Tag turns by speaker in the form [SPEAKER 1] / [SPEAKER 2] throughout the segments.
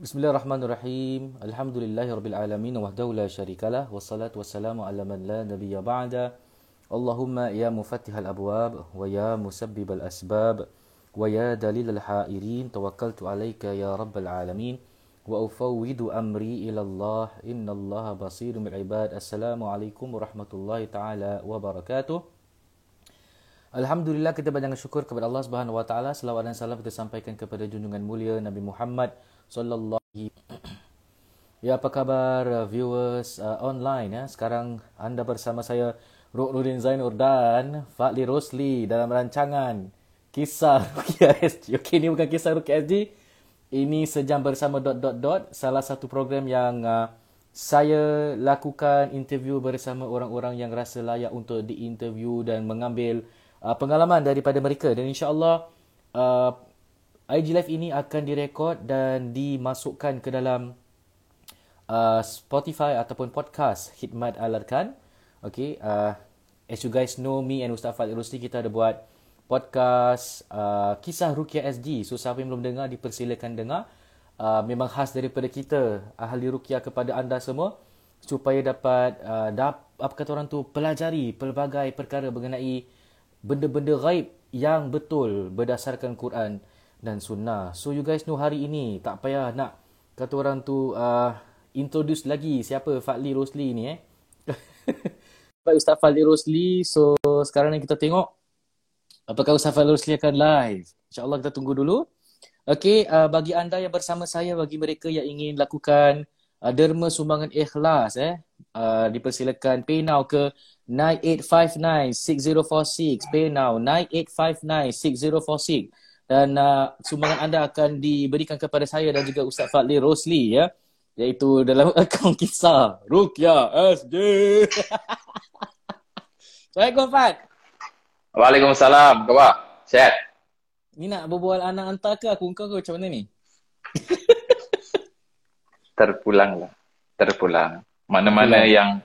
[SPEAKER 1] Bismillahirrahmanirrahim. Alhamdulillahirabbil wahdahu la syarikalah wassalatu wassalamu ala man la nabiyya ba'da. Allahumma ya mufattihal abwab wa ya musabbibal asbab wa ya dalilal ha'irin tawakkaltu alayka ya rabbal alamin wa ufawwidu amri ila Allah innallaha basirun bil ibad. Assalamualaikum warahmatullahi taala wabarakatuh. Alhamdulillah kita banyak syukur kepada Allah Subhanahu wa taala. Selawat dan salam kita sampaikan kepada junjungan mulia Nabi Muhammad sallallahu Ya apa khabar uh, viewers uh, online ya. Sekarang anda bersama saya Ruknudin Zainur dan Fadli Rosli dalam rancangan Kisah Rukia SG. Okey ni bukan Kisah Rukia SG. Ini sejam bersama dot dot dot salah satu program yang uh, saya lakukan interview bersama orang-orang yang rasa layak untuk diinterview dan mengambil uh, pengalaman daripada mereka dan insyaallah uh, IG Live ini akan direkod dan dimasukkan ke dalam uh, Spotify ataupun podcast Hikmat Alarkan. Okay, uh, as you guys know, me and Ustaz Fadil Rusli, kita ada buat podcast uh, Kisah Rukia SD. So, siapa yang belum dengar, dipersilakan dengar. Uh, memang khas daripada kita, ahli Rukia kepada anda semua. Supaya dapat, uh, dap, apa kata orang tu, pelajari pelbagai perkara mengenai benda-benda gaib yang betul berdasarkan Quran dan sunnah. So you guys know hari ini tak payah nak kata orang tu uh, introduce lagi siapa Fadli Rosli ni eh. Baik Ustaz Fadli Rosli. So sekarang ni kita tengok apakah Ustaz Fadli Rosli akan live. InsyaAllah kita tunggu dulu. Okay, uh, bagi anda yang bersama saya, bagi mereka yang ingin lakukan uh, derma sumbangan ikhlas eh, uh, dipersilakan pay now ke 9859-6046. Pay now 9859-6046 dan uh, sumbangan anda akan diberikan kepada saya dan juga Ustaz Fadli Rosli ya iaitu dalam akaun kisah Rukia SJ. Assalamualaikum Fad.
[SPEAKER 2] Waalaikumsalam. Khabar? Sihat?
[SPEAKER 1] Ni nak berbual anak hantar ke aku kau ke macam mana ni?
[SPEAKER 2] Terpulang lah. Terpulang. Mana-mana yang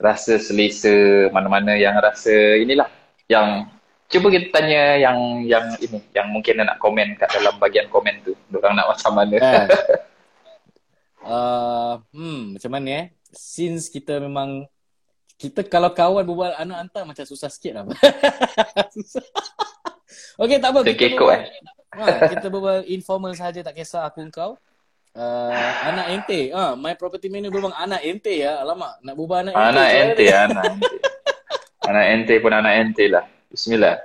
[SPEAKER 2] rasa selesa, mana-mana yang rasa inilah yang cuba kita tanya yang yang ini yang mungkin nak komen kat dalam bahagian komen tu. Orang nak macam mana?
[SPEAKER 1] Eh. uh, hmm macam mana eh? Since kita memang kita kalau kawan berbual anak hantar macam susah sikit lah. Susah. Okay tak apa.
[SPEAKER 2] Kita berbual, eh.
[SPEAKER 1] ha, kita berbual informal saja tak kisah aku kau. Uh, anak ente. Ah uh, my property manager memang anak ente ya. Alamak nak berbual anak
[SPEAKER 2] ente anak ente anak ente. Anak ente pun anak ente lah Bismillah.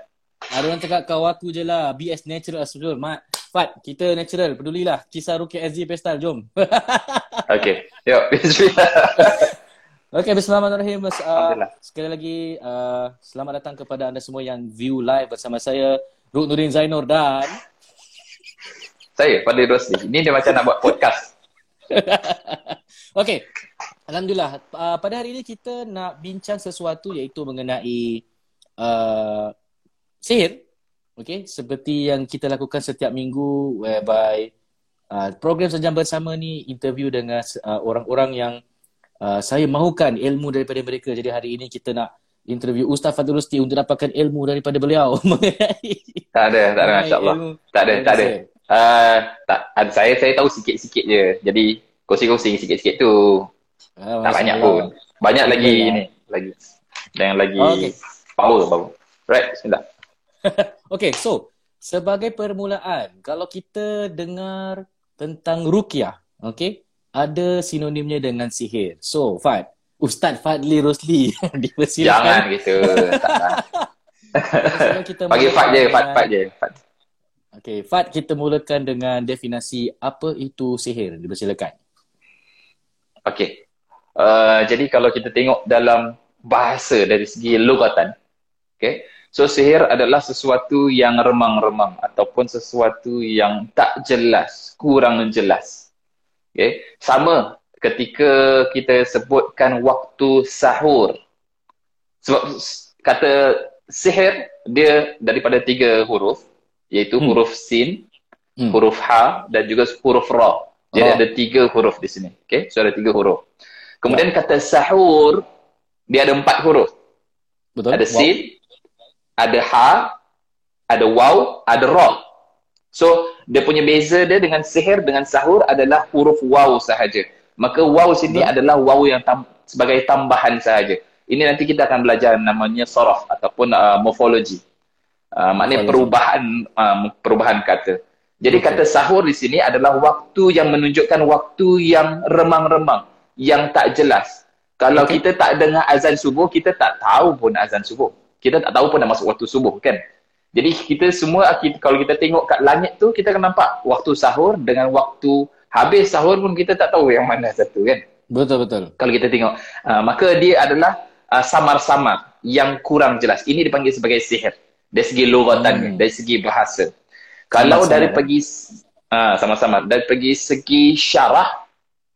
[SPEAKER 1] Ada orang cakap kau aku je lah. Be as natural as possible. Mat, Fat, kita natural. Pedulilah. Kisah Rukia SG Pestal. Jom.
[SPEAKER 2] okay. Yuk. Bismillah.
[SPEAKER 1] Okay, Bismillahirrahmanirrahim. Uh, sekali lagi, uh, selamat datang kepada anda semua yang view live bersama saya, Ruk Nurin Zainur dan...
[SPEAKER 2] Saya, Fadli Rosli. Ini dia macam nak buat podcast.
[SPEAKER 1] okay. Alhamdulillah. Uh, pada hari ini kita nak bincang sesuatu iaitu mengenai uh, sihir okay? Seperti yang kita lakukan setiap minggu whereby uh, program sejam bersama ni interview dengan uh, orang-orang yang uh, saya mahukan ilmu daripada mereka. Jadi hari ini kita nak interview Ustaz Fadul Rusti untuk dapatkan ilmu daripada beliau.
[SPEAKER 2] Tak ada tak ada masyaallah tak ada tak ada. uh, tak saya saya tahu sikit-sikit je. Jadi kongsi-kongsi sikit-sikit tu. Uh, tak banyak pun. Banyak lagi ini lagi yang lagi okay power power right bismillah
[SPEAKER 1] okay so sebagai permulaan kalau kita dengar tentang ruqyah okay ada sinonimnya dengan sihir so Fad Ustaz Fadli Rosli
[SPEAKER 2] dipersilakan jangan gitu kita bagi Fad je Fad Fad je Fad
[SPEAKER 1] Okay, Fad kita mulakan dengan definisi apa itu sihir. Dipersilakan.
[SPEAKER 2] Okay. Uh, jadi kalau kita tengok dalam bahasa dari segi lugatan, Okay. So sihir adalah sesuatu yang remang-remang ataupun sesuatu yang tak jelas, kurang jelas. Okay. Sama ketika kita sebutkan waktu sahur. Sebab kata sihir dia daripada tiga huruf iaitu hmm. huruf sin, hmm. huruf ha dan juga huruf ra. Jadi oh. ada tiga huruf di sini. Okay. So ada tiga huruf. Kemudian ya. kata sahur dia ada empat huruf. Betul. Ada sin, ada ha, ada waw, ada ra. So, dia punya beza dia dengan sihir dengan sahur adalah huruf waw sahaja. Maka waw sini Betul. adalah waw yang tam- sebagai tambahan sahaja. Ini nanti kita akan belajar namanya sorof ataupun uh, morfologi. Uh, maknanya perubahan uh, perubahan kata. Jadi okay. kata sahur di sini adalah waktu yang menunjukkan waktu yang remang-remang, yang tak jelas. Kalau okay. kita tak dengar azan subuh, kita tak tahu pun azan subuh. Kita tak tahu pun dah masuk waktu subuh kan. Jadi kita semua kita, kalau kita tengok kat langit tu kita akan nampak waktu sahur dengan waktu habis sahur pun kita tak tahu yang mana satu kan.
[SPEAKER 1] Betul betul.
[SPEAKER 2] Kalau kita tengok uh, maka dia adalah uh, samar-samar yang kurang jelas. Ini dipanggil sebagai sihir dari segi lugatan hmm. dari segi bahasa. Kalau sama-sama dari pergi uh, sama-sama dari pergi segi syarah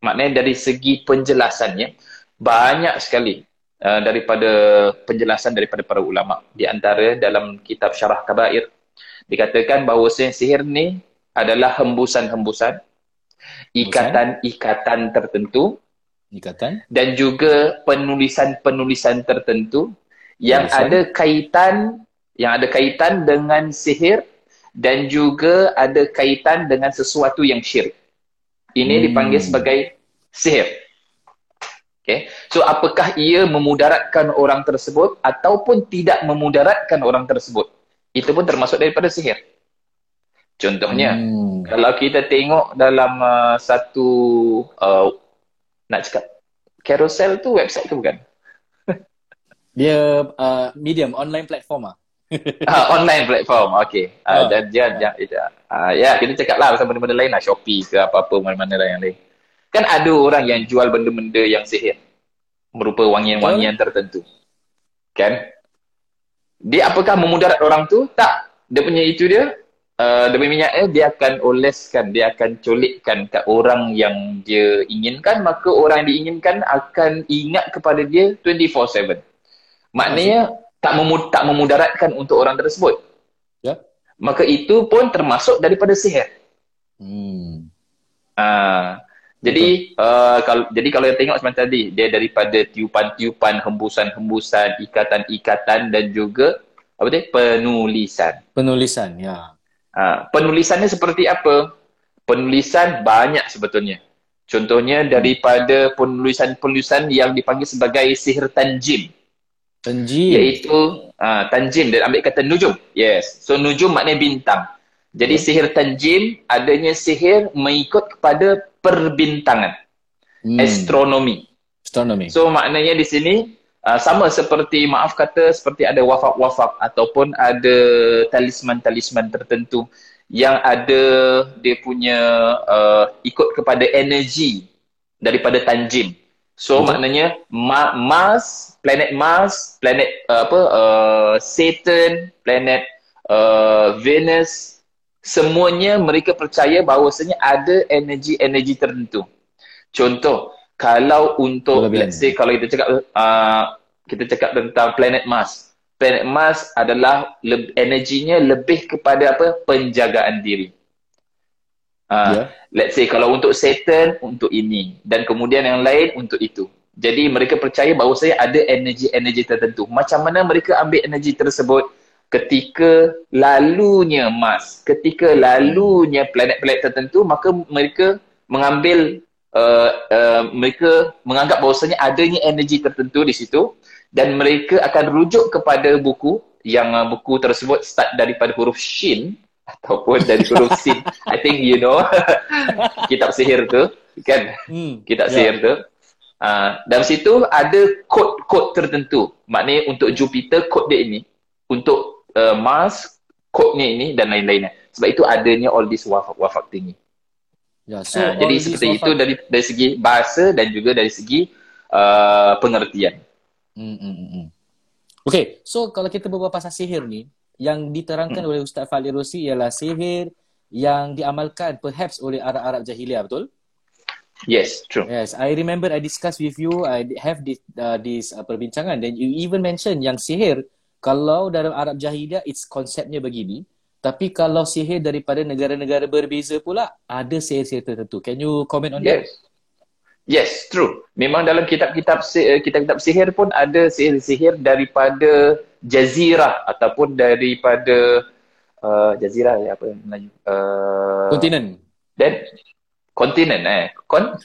[SPEAKER 2] maknanya dari segi penjelasannya banyak sekali Uh, daripada penjelasan daripada para ulama di antara dalam kitab Syarah Kabair dikatakan bahawa sihir ni adalah hembusan-hembusan ikatan-ikatan tertentu
[SPEAKER 1] ikatan
[SPEAKER 2] dan juga penulisan-penulisan tertentu yang Penulisan. ada kaitan yang ada kaitan dengan sihir dan juga ada kaitan dengan sesuatu yang syirik. Ini hmm. dipanggil sebagai sihir. Okay. So apakah ia memudaratkan orang tersebut ataupun tidak memudaratkan orang tersebut? Itu pun termasuk daripada sihir. Contohnya, hmm. kalau kita tengok dalam uh, satu, uh, nak cakap, carousel tu website tu bukan?
[SPEAKER 1] Dia uh, medium, online platform ah.
[SPEAKER 2] uh, online platform, okay. Uh, oh. Dan dia, dia, dia, uh, ya, kita cakap lah pasal benda-benda lain lah, Shopee ke apa-apa, mana-mana lah yang lain. Kan ada orang yang jual benda-benda yang sihir. Berupa wangian-wangian tertentu. Kan? Dia apakah memudarat orang tu? Tak. Dia punya itu dia. Uh, demi minyak eh, dia akan oleskan. Dia akan colikkan kat orang yang dia inginkan. Maka orang yang diinginkan akan ingat kepada dia 24-7. Maknanya tak, memud- tak memudaratkan untuk orang tersebut. Ya. Maka itu pun termasuk daripada sihir. Hmm. Uh, jadi uh, kalau jadi kalau yang tengok semacam tadi dia daripada tiupan-tiupan, hembusan-hembusan, ikatan-ikatan dan juga apa dia penulisan.
[SPEAKER 1] Penulisan, ya.
[SPEAKER 2] Uh, penulisannya seperti apa? Penulisan banyak sebetulnya. Contohnya daripada penulisan-penulisan yang dipanggil sebagai sihir tanjim.
[SPEAKER 1] Tanjim.
[SPEAKER 2] Iaitu uh, tanjim dan ambil kata nujum. Yes. So nujum maknanya bintang. Jadi hmm. sihir tanjim adanya sihir mengikut kepada perbintangan. Hmm. Astronomi.
[SPEAKER 1] Astronomi.
[SPEAKER 2] So maknanya di sini uh, sama seperti maaf kata seperti ada wafak-wafak ataupun ada talisman-talisman tertentu yang ada dia punya uh, ikut kepada energi daripada tanjim. So Betul. maknanya Ma- Mars, planet Mars, planet uh, apa uh, Saturn, planet uh, Venus, semuanya mereka percaya bahawasanya ada energi-energi tertentu. Contoh, kalau untuk Bila let's say kalau kita cakap uh, kita cakap tentang planet Mars. Planet Mars adalah le- energinya lebih kepada apa? penjagaan diri. Uh, yeah. Let's say kalau untuk Saturn untuk ini dan kemudian yang lain untuk itu. Jadi mereka percaya bahawa saya ada energi-energi tertentu. Macam mana mereka ambil energi tersebut? Ketika lalunya Mars, ketika lalunya planet-planet tertentu, maka mereka mengambil uh, uh, mereka menganggap bahawasanya adanya energi tertentu di situ dan mereka akan rujuk kepada buku yang uh, buku tersebut start daripada huruf Shin ataupun dari huruf Sin. I think you know kitab sihir tu kan? Hmm, kitab yeah. sihir tu. Uh, dalam situ ada kod-kod tertentu. Maknanya untuk Jupiter kod dia ini untuk uh, Mars, kodnya ini dan lain-lainnya. Sebab itu adanya all this wafak-wafak tinggi. Ya, so uh, jadi seperti wafak... itu dari dari segi bahasa dan juga dari segi uh, pengertian. Hmm, hmm,
[SPEAKER 1] hmm, hmm. Okay, so kalau kita berbual pasal sihir ni, yang diterangkan hmm. oleh Ustaz Fali Rosi ialah sihir yang diamalkan perhaps oleh Arab-Arab jahiliah, betul?
[SPEAKER 2] Yes, true.
[SPEAKER 1] Yes, I remember I discuss with you, I have this, uh, this uh, perbincangan dan you even mention yang sihir kalau dalam Arab Jahiliyah it's konsepnya begini tapi kalau sihir daripada negara-negara berbeza pula ada sihir-sihir tertentu. Can you comment on yes. that?
[SPEAKER 2] Yes. True. Memang dalam kitab-kitab eh, kitab-kitab sihir pun ada sihir-sihir daripada jazirah ataupun daripada uh, jazirah ya apa Melayu? Uh,
[SPEAKER 1] Kontinen.
[SPEAKER 2] dan kontinen eh. Kon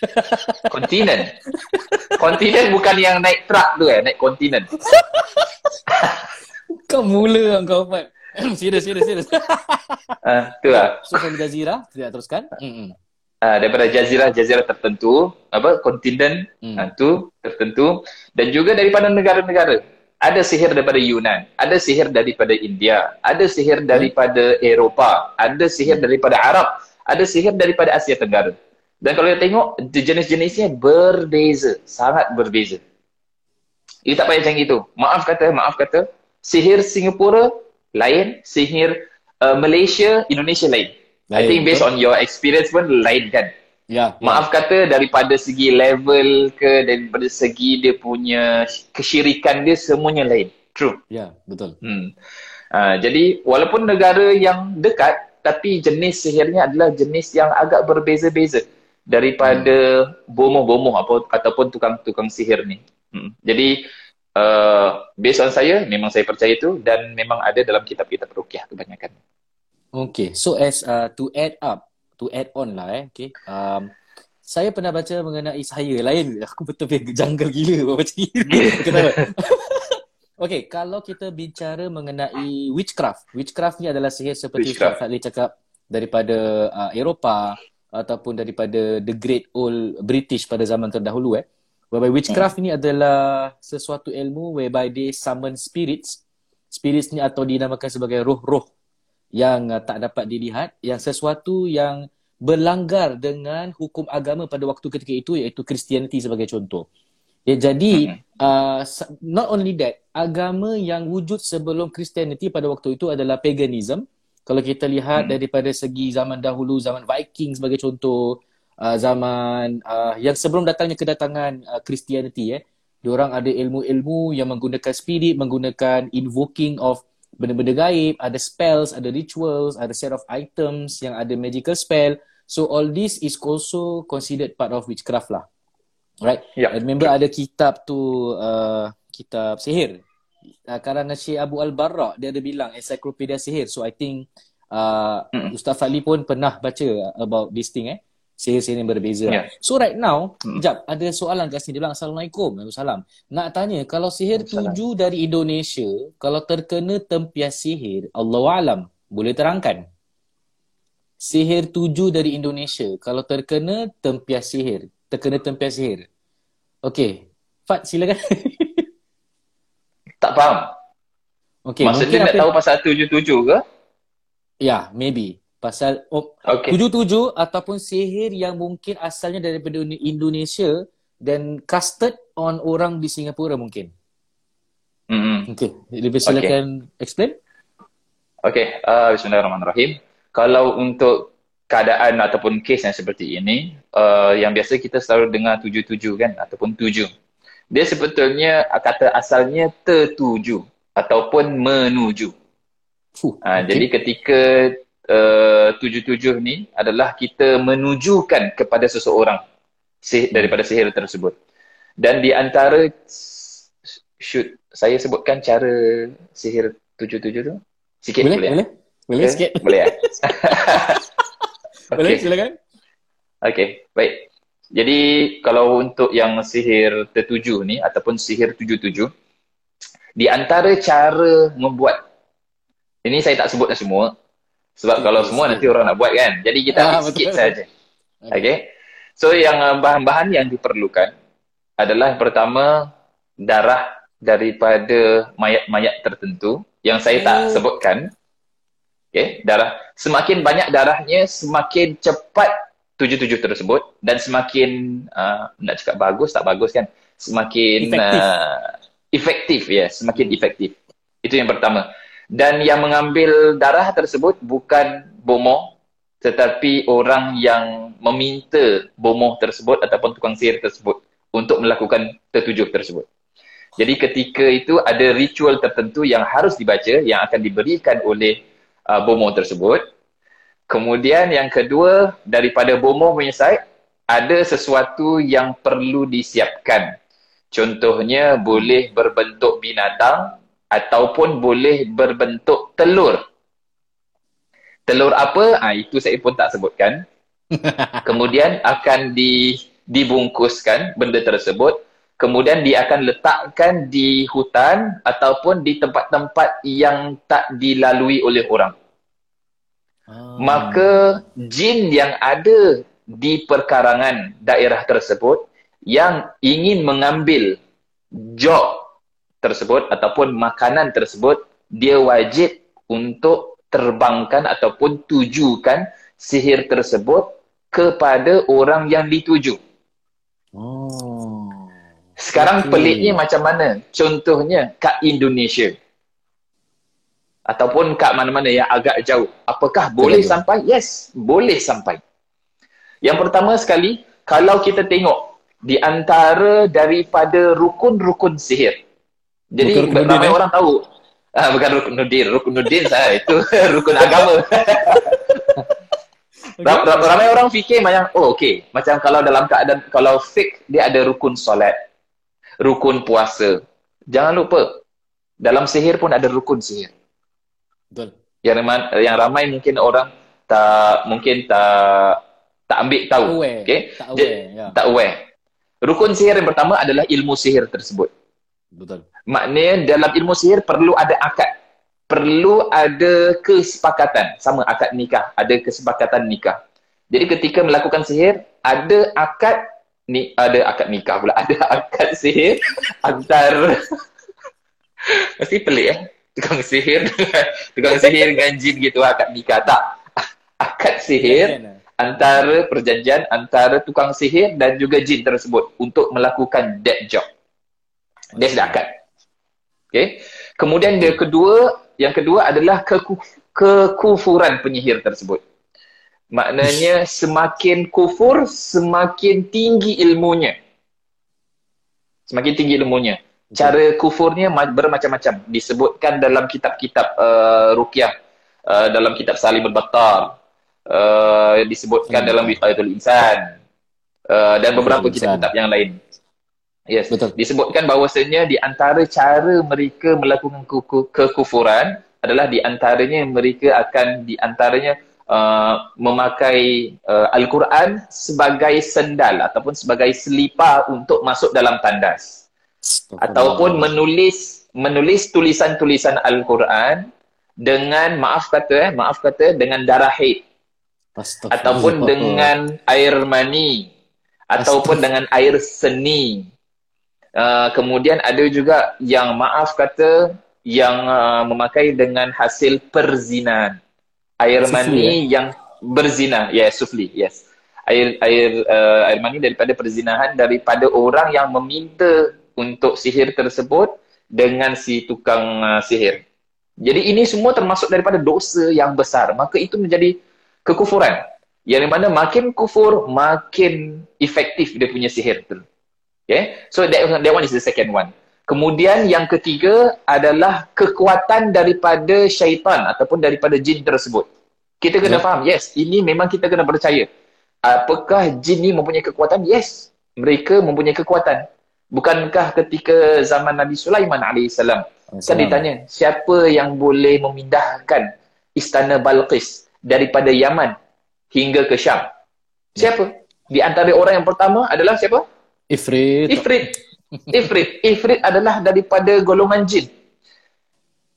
[SPEAKER 2] kontinen kontinen bukan yang naik truck tu eh. Naik kontinen
[SPEAKER 1] Kau mula kau Fat. serius, serius, serius.
[SPEAKER 2] uh, tu lah
[SPEAKER 1] So, from Jazira, tidak teruskan. Mm-mm.
[SPEAKER 2] uh, daripada jazirah-jazirah tertentu apa kontinen
[SPEAKER 1] Hmm.
[SPEAKER 2] uh, tu tertentu dan juga daripada negara-negara ada sihir daripada Yunan ada sihir daripada India ada sihir daripada Eropah ada sihir daripada Arab ada sihir daripada Asia Tenggara dan kalau kita tengok jenis-jenisnya berbeza sangat berbeza You tak payah macam itu. Maaf kata, maaf kata, sihir Singapura lain, sihir uh, Malaysia, Indonesia lain. I
[SPEAKER 1] Lain,
[SPEAKER 2] think based on your experience pun lain kan.
[SPEAKER 1] Ya. ya.
[SPEAKER 2] Maaf kata daripada segi level ke daripada segi dia punya kesyirikan dia semuanya lain. True.
[SPEAKER 1] Ya, betul.
[SPEAKER 2] Hmm. Uh, jadi walaupun negara yang dekat tapi jenis sihirnya adalah jenis yang agak berbeza-beza daripada bomoh-bomoh apa ataupun tukang-tukang sihir ni. Hmm. Jadi uh, based on saya memang saya percaya itu dan memang ada dalam kitab-kitab ruqyah kebanyakan.
[SPEAKER 1] Okay, so as uh, to add up, to add on lah eh, okay. Um, saya pernah baca mengenai saya lain. Aku betul-betul jungle gila ni. Kenapa? okay, kalau kita bicara mengenai witchcraft. Witchcraft ni adalah sihir seperti Ustaz
[SPEAKER 2] Witchcraft.
[SPEAKER 1] Fadli cakap daripada uh, Eropah ataupun daripada the great old British pada zaman terdahulu eh. Whereby witchcraft ni adalah sesuatu ilmu whereby they summon spirits. Spirits ni atau dinamakan sebagai roh-roh yang uh, tak dapat dilihat, yang sesuatu yang berlanggar dengan hukum agama pada waktu ketika itu iaitu Christianity sebagai contoh. Ya, jadi uh, sa- not only that, agama yang wujud sebelum Christianity pada waktu itu adalah paganism. Kalau kita lihat
[SPEAKER 2] Hmm.
[SPEAKER 1] daripada segi zaman dahulu, zaman Viking sebagai contoh, uh, zaman uh, yang sebelum datangnya kedatangan uh, Christianity eh, diorang ada ilmu-ilmu yang menggunakan spirit, menggunakan invoking of benda-benda gaib, ada spells, ada rituals, ada set of items yang ada magical spell. So all this is also considered part of witchcraft lah. Right?
[SPEAKER 2] Ya.
[SPEAKER 1] I remember ada kitab tu uh, kitab sihir. Uh, karangan Syekh Abu Al-Barra dia ada bilang encyclopedia sihir. So I think uh,
[SPEAKER 2] Mm.
[SPEAKER 1] Ustaz Fadli pun pernah baca about this thing eh. Sihir-sihir yang berbeza.
[SPEAKER 2] Ya.
[SPEAKER 1] So right now,
[SPEAKER 2] Mm.
[SPEAKER 1] jap ada soalan kat sini dia bilang Assalamualaikum. Waalaikumsalam. Nak tanya kalau sihir tuju dari Indonesia, kalau terkena tempias sihir, Allahualam, boleh terangkan? Sihir tuju dari Indonesia, kalau terkena tempias sihir, terkena tempias sihir. Okey. Fat silakan.
[SPEAKER 2] Tak faham.
[SPEAKER 1] Okey,
[SPEAKER 2] Maksudnya nak
[SPEAKER 1] apa-
[SPEAKER 2] tahu pasal tujuh-tujuh ke?
[SPEAKER 1] Ya, maybe. Pasal oh,
[SPEAKER 2] Okey.
[SPEAKER 1] tuju-tuju ataupun sihir yang mungkin asalnya daripada Indonesia dan casted on orang di Singapura mungkin.
[SPEAKER 2] Mm-mm.
[SPEAKER 1] Okey, lebih silakan explain.
[SPEAKER 2] Okey, uh, bismillahirrahmanirrahim. Kalau untuk keadaan ataupun kes yang seperti ini, uh, yang biasa kita selalu dengar tujuh-tujuh kan ataupun tujuh. Dia sebetulnya kata asalnya tertuju ataupun menuju. Uh,
[SPEAKER 1] okey.
[SPEAKER 2] Jadi ketika tujuh-tujuh ni adalah kita menujukan kepada seseorang daripada sihir tersebut. Dan di antara shoot saya sebutkan cara sihir tujuh-tujuh tu sikit
[SPEAKER 1] boleh,
[SPEAKER 2] boleh?
[SPEAKER 1] boleh? Boleh
[SPEAKER 2] Okay,
[SPEAKER 1] sikit?
[SPEAKER 2] Boleh eh?
[SPEAKER 1] Boleh,
[SPEAKER 2] Okey.
[SPEAKER 1] silakan.
[SPEAKER 2] Okey, baik. Jadi kalau untuk yang sihir tertuju ni ataupun sihir tujuh-tujuh, di antara cara membuat, ini saya tak sebutlah semua, sebab
[SPEAKER 1] Okey,
[SPEAKER 2] kalau semua nanti orang nak buat kan. Jadi kita
[SPEAKER 1] Ah,
[SPEAKER 2] ambil
[SPEAKER 1] betul.
[SPEAKER 2] sikit saja.
[SPEAKER 1] Okey.
[SPEAKER 2] Okey. So yang uh, bahan-bahan yang diperlukan adalah pertama darah daripada mayat-mayat tertentu yang saya tak
[SPEAKER 1] Oh.
[SPEAKER 2] sebutkan. Okey, darah semakin banyak darahnya semakin cepat tujuh-tujuh tersebut dan semakin uh, nak cakap bagus tak bagus kan semakin
[SPEAKER 1] Efektif.
[SPEAKER 2] uh, efektif ya semakin
[SPEAKER 1] Hmm.
[SPEAKER 2] efektif itu yang pertama dan yang mengambil darah tersebut bukan bomoh tetapi orang yang meminta bomoh tersebut ataupun tukang sihir tersebut untuk melakukan tertujuh tersebut jadi ketika itu ada ritual tertentu yang harus dibaca yang akan diberikan oleh uh, bomoh tersebut Kemudian yang kedua, daripada bomoh punya side, ada sesuatu yang perlu disiapkan. Contohnya boleh berbentuk binatang ataupun boleh berbentuk telur. Telur apa? Ah itu saya pun tak sebutkan. Kemudian akan di dibungkuskan benda tersebut. Kemudian dia akan letakkan di hutan ataupun di tempat-tempat yang tak dilalui oleh orang. Hmm. Maka jin yang ada di perkarangan daerah tersebut yang ingin mengambil job tersebut ataupun makanan tersebut dia wajib untuk terbangkan ataupun tujukan sihir tersebut kepada orang yang dituju. Oh. Sekarang okay. peliknya macam mana? Contohnya kat Indonesia. Ataupun kat mana-mana yang agak jauh. Apakah boleh Betul. sampai? Yes, boleh sampai. Yang pertama sekali, kalau kita tengok di antara daripada rukun-rukun sihir. Jadi rukun ramai eh? orang tahu. Ah, bukan rukun Nudin. Rukun Nudin saya itu rukun agama. okay. Ramai orang fikir macam, oh okey. Macam kalau dalam keadaan, kalau fake, dia ada rukun solat. Rukun puasa. Jangan lupa, dalam sihir pun ada rukun sihir. Betul. Yang, yang ramai mungkin orang tak, mungkin tak, tak ambil tahu. Tak aware. Okay? Tak aware. Ya. Tak aware. Rukun sihir yang pertama adalah ilmu sihir tersebut. Betul. Maknanya dalam ilmu sihir perlu ada akad perlu ada kesepakatan. Sama akad nikah ada kesepakatan nikah. Jadi ketika melakukan sihir ada akad ni ada akad nikah pula ada akad sihir antara mesti pelik ya tukang sihir tukang sihir dengan jin gitu akad nikah. Tak. Akad sihir antara perjanjian antara tukang sihir dan juga jin tersebut untuk melakukan that job dia sudah akad okay kemudian dia kedua yang kedua adalah kekufuran penyihir tersebut. Maknanya semakin kufur, semakin tinggi ilmunya. Semakin tinggi ilmunya. Cara kufurnya bermacam-macam. Disebutkan dalam kitab-kitab uh, rukyah. Uh, dalam kitab Salim al-Battar. Uh, disebutkan hmm. dalam Wiqayatul Insan. Uh, dan beberapa kitab-kitab yang lain. Yes. Betul. Disebutkan bahawasanya di antara cara mereka melakukan kekufuran adalah di antaranya mereka akan di antaranya uh, memakai uh, Al-Quran sebagai sendal ataupun sebagai selipar untuk masuk dalam tandas. Ataupun menulis menulis tulisan-tulisan Al-Quran dengan maaf kata eh, maaf kata dengan darah haid. Ataupun dengan air mani ataupun dengan air seni Uh, kemudian ada juga yang maaf kata yang uh, memakai dengan hasil perzinahan. Air sufli, mani ya? yang berzina. Yes, sufli. Yes. Air air uh, air mani daripada perzinahan daripada orang yang meminta untuk sihir tersebut dengan si tukang uh, sihir. Jadi ini semua termasuk daripada dosa yang besar. Maka itu menjadi kekufuran. Yang mana makin kufur, makin efektif dia punya sihir tu. Okay. So that, that one is the second one. Kemudian yang ketiga adalah kekuatan daripada syaitan ataupun daripada jin tersebut. Kita kena yeah. faham, yes, ini memang kita kena percaya. Apakah jin ni mempunyai kekuatan? Yes, mereka mempunyai kekuatan. Bukankah ketika zaman Nabi Sulaiman AS, kan ditanya, siapa yang boleh memindahkan istana Balqis daripada Yaman hingga ke Syam? Siapa? Di antara orang yang pertama adalah siapa?
[SPEAKER 1] Ifrit.
[SPEAKER 2] Ifrit. Ifrit. Ifrit adalah daripada golongan jin.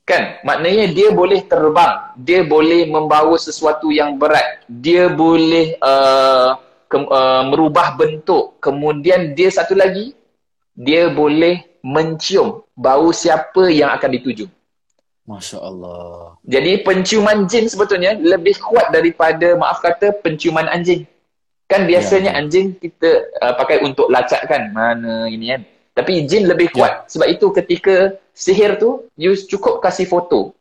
[SPEAKER 2] Kan? Maknanya dia boleh terbang. Dia boleh membawa sesuatu yang berat. Dia boleh uh, ke- uh, merubah bentuk. Kemudian dia satu lagi, dia boleh mencium bau siapa yang akan dituju.
[SPEAKER 1] Masya Allah.
[SPEAKER 2] Jadi penciuman jin sebetulnya lebih kuat daripada, maaf kata, penciuman anjing. Kan biasanya ya. anjing kita uh, pakai untuk lacak kan mana ini kan. Tapi jin lebih ya. kuat. Ya. Sebab itu ketika sihir tu, you cukup kasih foto.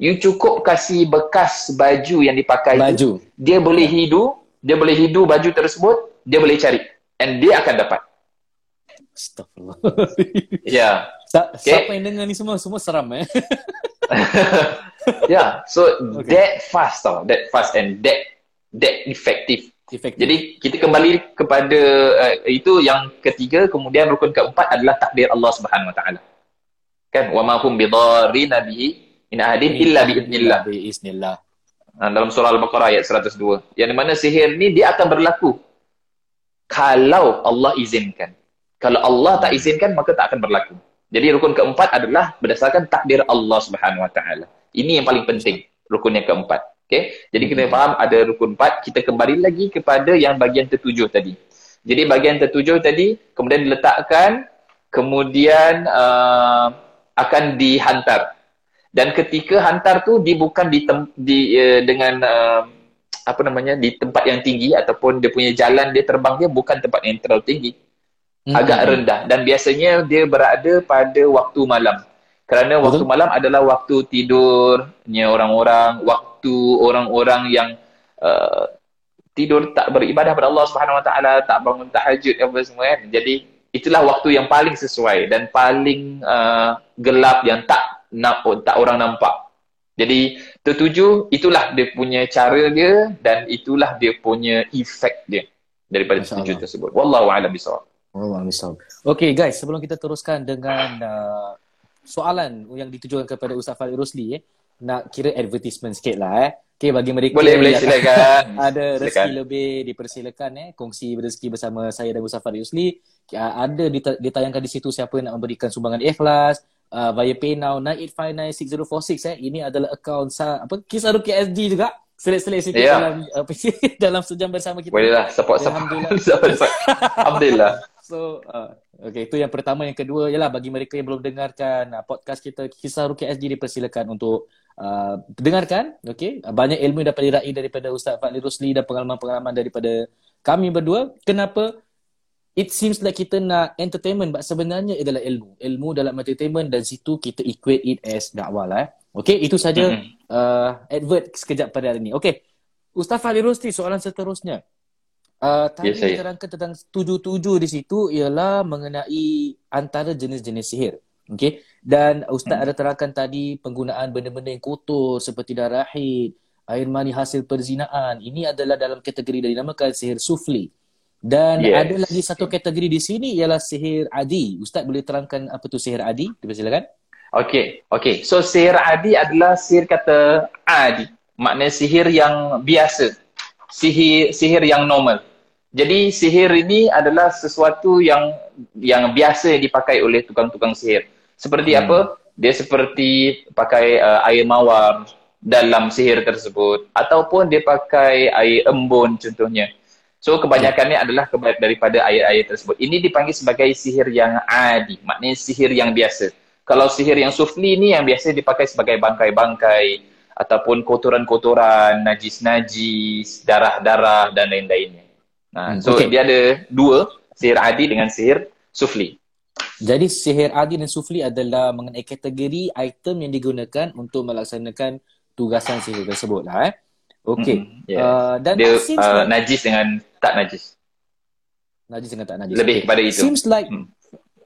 [SPEAKER 2] You cukup kasih bekas baju yang dipakai baju. tu. Dia boleh hidu, dia boleh hidu baju tersebut, dia boleh cari. And dia akan dapat.
[SPEAKER 1] Astagfirullah.
[SPEAKER 2] Ya.
[SPEAKER 1] Sa- okay. Siapa yang dengar ni semua, semua seram eh.
[SPEAKER 2] ya, yeah. so okay. that fast tau. That fast and that that effective. Efektif. Jadi kita kembali kepada uh, itu yang ketiga kemudian rukun keempat adalah takdir Allah Subhanahu Wa Taala. Kan wa ma hum bidarrin bihi min ahadin illa bi idznillah.
[SPEAKER 1] Bi iznillah.
[SPEAKER 2] Ha, dalam surah Al-Baqarah ayat 102. Yang mana sihir ni dia akan berlaku kalau Allah izinkan. Kalau Allah tak izinkan maka tak akan berlaku. Jadi rukun keempat adalah berdasarkan takdir Allah Subhanahu Wa Taala. Ini yang paling penting, rukun yang keempat. Okay? Jadi kita faham ada rukun empat, kita kembali lagi kepada yang bagian tertujuh tadi. Jadi bagian tertujuh tadi kemudian diletakkan, kemudian uh, akan dihantar dan ketika hantar tu dia bukan di, tem- di uh, dengan uh, apa namanya di tempat yang tinggi ataupun dia punya jalan dia terbang dia bukan tempat yang terlalu tinggi hmm. agak rendah dan biasanya dia berada pada waktu malam kerana Betul. waktu malam adalah waktu tidurnya orang-orang waktu orang-orang yang uh, tidur tak beribadah kepada Allah Subhanahu Wa Taala tak bangun tahajud apa semua kan jadi itulah waktu yang paling sesuai dan paling uh, gelap yang tak nak tak orang nampak. Jadi tertuju itulah dia punya cara dia dan itulah dia punya efek dia daripada tertuju tersebut. Wallahu a'lam bishawab.
[SPEAKER 1] Wallahu a'lam bishawab. Okey guys, sebelum kita teruskan dengan uh, soalan yang ditujukan kepada Ustaz Farid Rosli eh, nak kira advertisement sikit lah eh. Okay, bagi mereka
[SPEAKER 2] boleh, boleh, silakan.
[SPEAKER 1] ada rezeki silakan. lebih dipersilakan eh. Kongsi rezeki bersama saya dan Ustaz Farid Rosli. Uh, ada ditayangkan di situ siapa nak memberikan sumbangan ikhlas uh, via PayNow 98596046 eh. Ini adalah akaun sa apa Kisah Ruki SD juga. Selit-selit sikit yeah. dalam uh, dalam sejam bersama kita.
[SPEAKER 2] Boleh lah support Alhamdulillah. support. Alhamdulillah.
[SPEAKER 1] so uh, okay itu yang pertama yang kedua ialah bagi mereka yang belum dengarkan uh, podcast kita Kisah Ruki SD dipersilakan untuk uh, dengarkan okey banyak ilmu yang dapat diraih daripada Ustaz Fadli Rusli dan pengalaman-pengalaman daripada kami berdua kenapa it seems like kita nak entertainment but sebenarnya adalah ilmu. Ilmu dalam entertainment dan situ kita equate it as dakwah lah. Eh. Okay, itu saja mm-hmm. uh, advert sekejap pada hari ini. Okay, Ustaz Fahli Rosti, soalan seterusnya. Uh, tadi yes, diterangkan tentang tujuh-tujuh di situ ialah mengenai antara jenis-jenis sihir. Okay, dan Ustaz mm-hmm. ada terangkan tadi penggunaan benda-benda yang kotor seperti darah haid, air mani hasil perzinaan. Ini adalah dalam kategori yang dinamakan sihir sufli. Dan yes. ada lagi satu kategori di sini ialah sihir adi. Ustaz boleh terangkan apa tu sihir adi? Dipersilakan.
[SPEAKER 2] Okey, okey. So sihir adi adalah sihir kata adi. Maknanya sihir yang biasa. Sihir sihir yang normal. Jadi sihir ini adalah sesuatu yang yang biasa dipakai oleh tukang-tukang sihir. Seperti hmm. apa? Dia seperti pakai uh, air mawar dalam sihir tersebut ataupun dia pakai air embun contohnya. So kebanyakannya adalah daripada ayat-ayat tersebut. Ini dipanggil sebagai sihir yang adi, maknanya sihir yang biasa. Kalau sihir yang sufli ni yang biasa dipakai sebagai bangkai-bangkai ataupun kotoran-kotoran, najis-najis, darah-darah dan lain-lainnya. Nah, hmm, so okay. dia ada dua, sihir adi dengan sihir sufli.
[SPEAKER 1] Jadi sihir adi dan sufli adalah mengenai kategori item yang digunakan untuk melaksanakan tugasan sihir tersebut lah eh. Okay.
[SPEAKER 2] Mm-hmm. Yeah. Uh, dan dia uh, najis dengan tak najis.
[SPEAKER 1] Najis dengan tak najis.
[SPEAKER 2] Lebih okay. kepada itu.
[SPEAKER 1] Seems like hmm.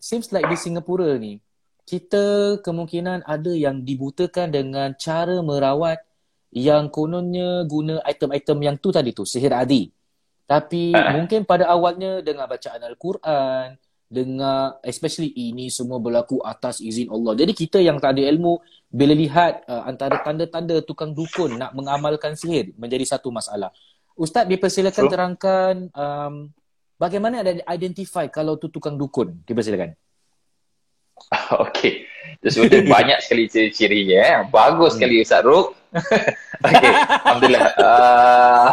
[SPEAKER 1] seems like di Singapura ni kita kemungkinan ada yang dibutakan dengan cara merawat yang kononnya guna item-item yang tu tadi tu, sihir adi. Tapi uh. mungkin pada awalnya dengan bacaan Al-Quran, dengan especially ini semua berlaku atas izin Allah. Jadi kita yang tak ada ilmu bila lihat uh, antara tanda-tanda tukang dukun nak mengamalkan sihir menjadi satu masalah. Ustaz dipersilakan so, terangkan um, bagaimana ada identify kalau tu tukang dukun. Dipersilakan.
[SPEAKER 2] Okey. Sebenarnya banyak sekali ciri-cirinya. Eh. Bagus hmm. sekali Ustaz Ruk. Okey. Alhamdulillah. Uh,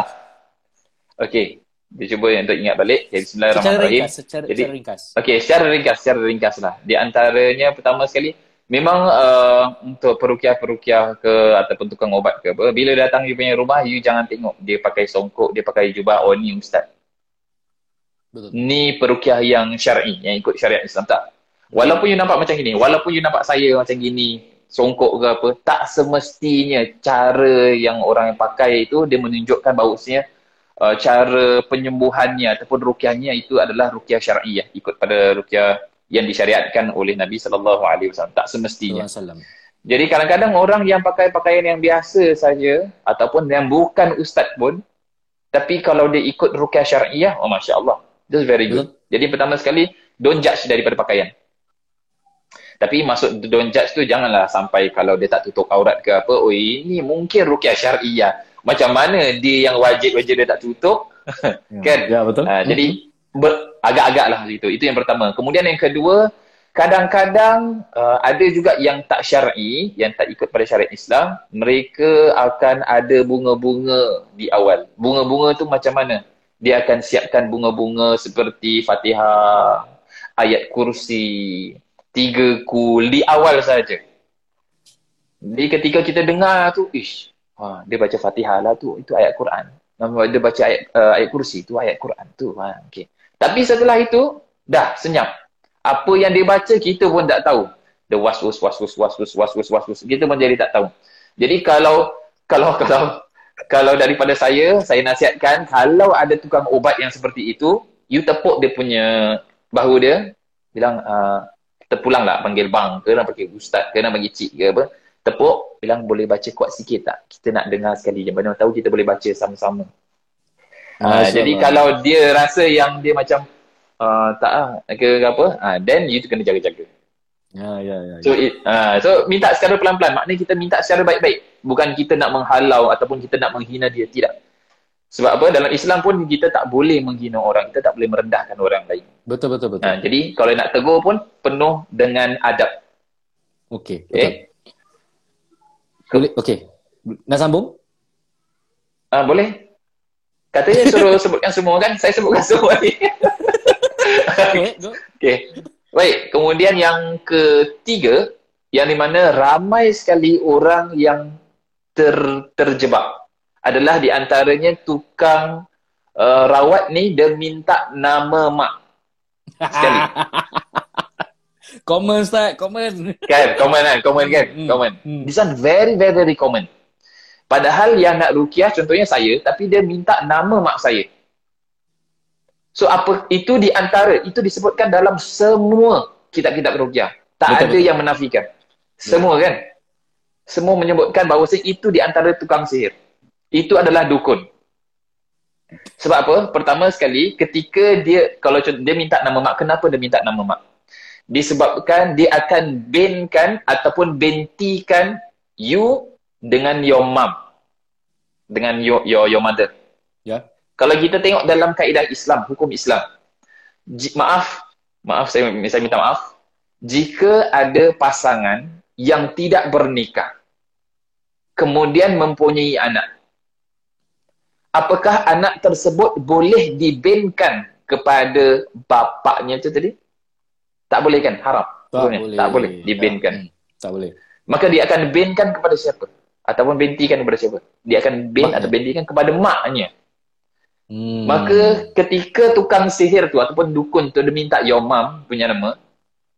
[SPEAKER 2] Okey. Dia cuba untuk ingat balik. Jadi Bismillahirrahmanirrahim.
[SPEAKER 1] Secara ringkas. Secara, Jadi, secara ringkas.
[SPEAKER 2] Okey. Secara ringkas. Secara ringkas lah. Di antaranya pertama sekali memang uh, untuk perukiah-perukiah ke ataupun tukang obat ke apa bila datang you punya rumah you jangan tengok dia pakai songkok dia pakai jubah oh ni ustaz betul ni perukiah yang syar'i yang ikut syariat Islam tak walaupun you nampak macam gini walaupun you nampak saya macam gini songkok ke apa tak semestinya cara yang orang yang pakai itu dia menunjukkan bahawasanya uh, cara penyembuhannya ataupun rukiahnya itu adalah rukiah syar'i ya ikut pada rukiah yang disyariatkan oleh Nabi sallallahu alaihi wasallam tak semestinya. Jadi kadang-kadang orang yang pakai pakaian yang biasa saja ataupun yang bukan ustaz pun tapi kalau dia ikut rukyah syariah, oh masya-Allah. That's very good. Betul. Jadi pertama sekali don't judge daripada pakaian. Tapi maksud don't judge tu janganlah sampai kalau dia tak tutup aurat ke apa, oh ini mungkin rukyah syariah. Macam mana dia yang wajib-wajib dia tak tutup?
[SPEAKER 1] Ya.
[SPEAKER 2] kan?
[SPEAKER 1] Ya, betul.
[SPEAKER 2] Ah, jadi ber, agak-agak lah itu itu yang pertama. Kemudian yang kedua kadang-kadang uh, ada juga yang tak syar'i yang tak ikut pada syariat Islam mereka akan ada bunga-bunga di awal. Bunga-bunga tu macam mana? Dia akan siapkan bunga-bunga seperti Fatihah ayat kursi tiga kul di awal saja. Jadi ketika kita dengar tu ish Ha, dia baca Fatihah lah tu, itu ayat Quran. Dia baca ayat, uh, ayat kursi, itu ayat Quran tu. Ha, okay. Tapi setelah itu, dah senyap. Apa yang dia baca, kita pun tak tahu. The was was was was was was was was was was Kita pun jadi tak tahu. Jadi kalau, kalau, kalau, kalau daripada saya, saya nasihatkan, kalau ada tukang ubat yang seperti itu, you tepuk dia punya bahu dia, bilang, uh, terpulang lah, panggil bang, kena pergi ustaz, kena pergi cik ke apa tepuk bilang boleh baca kuat sikit tak kita nak dengar sekali je mana tahu kita boleh baca sama-sama uh, jadi kalau dia rasa yang dia macam uh, tak ah ke apa uh, then you kena jaga-jaga
[SPEAKER 1] Ya, ya, ya.
[SPEAKER 2] So, it, uh, so minta secara pelan-pelan. Maknanya kita minta secara baik-baik. Bukan kita nak menghalau ataupun kita nak menghina dia. Tidak. Sebab apa? Dalam Islam pun kita tak boleh menghina orang. Kita tak boleh merendahkan orang lain.
[SPEAKER 1] Betul, betul, betul.
[SPEAKER 2] Uh, jadi kalau nak tegur pun penuh dengan adab.
[SPEAKER 1] Okey,
[SPEAKER 2] Okay?
[SPEAKER 1] Boleh, okey. Nak sambung?
[SPEAKER 2] Uh, boleh? Katanya suruh sebutkan semua kan? Saya sebutkan semua ni.
[SPEAKER 1] Okey.
[SPEAKER 2] Okay. Baik, kemudian yang ketiga, yang di mana ramai sekali orang yang ter, terjebak adalah di antaranya tukang uh, rawat ni dia minta nama mak. Sekali.
[SPEAKER 1] Common, Ustaz. Common.
[SPEAKER 2] Kan? Common kan? Common kan?
[SPEAKER 1] Hmm.
[SPEAKER 2] Common.
[SPEAKER 1] Hmm.
[SPEAKER 2] This one very, very, very common. Padahal yang nak rukiah contohnya saya, tapi dia minta nama mak saya. So apa itu di antara itu disebutkan dalam semua kitab-kitab ruqyah. Tak
[SPEAKER 1] Betul,
[SPEAKER 2] ada
[SPEAKER 1] betul.
[SPEAKER 2] yang menafikan. Semua kan? Semua menyebutkan bahawa itu di antara tukang sihir. Itu adalah dukun. Sebab apa? Pertama sekali, ketika dia kalau dia minta nama mak, kenapa dia minta nama mak? Disebabkan dia akan binkan ataupun bentikan you dengan your mom. Dengan your your, your mother.
[SPEAKER 1] Ya.
[SPEAKER 2] Kalau kita tengok dalam kaedah Islam, hukum Islam. Ji, maaf, maaf saya, saya minta maaf. Jika ada pasangan yang tidak bernikah, kemudian mempunyai anak, apakah anak tersebut boleh dibinkan kepada bapaknya itu tadi? Tak boleh kan? Haram.
[SPEAKER 1] Tak boleh.
[SPEAKER 2] Tak boleh dibinkan.
[SPEAKER 1] Hmm, tak boleh.
[SPEAKER 2] Maka dia akan binkan kepada siapa? Ataupun bentikan kepada siapa? Dia akan bin
[SPEAKER 1] Maknya.
[SPEAKER 2] atau bentikan kepada maknya.
[SPEAKER 1] Hmm.
[SPEAKER 2] Maka ketika tukang sihir tu ataupun dukun tu dia minta your mom punya nama,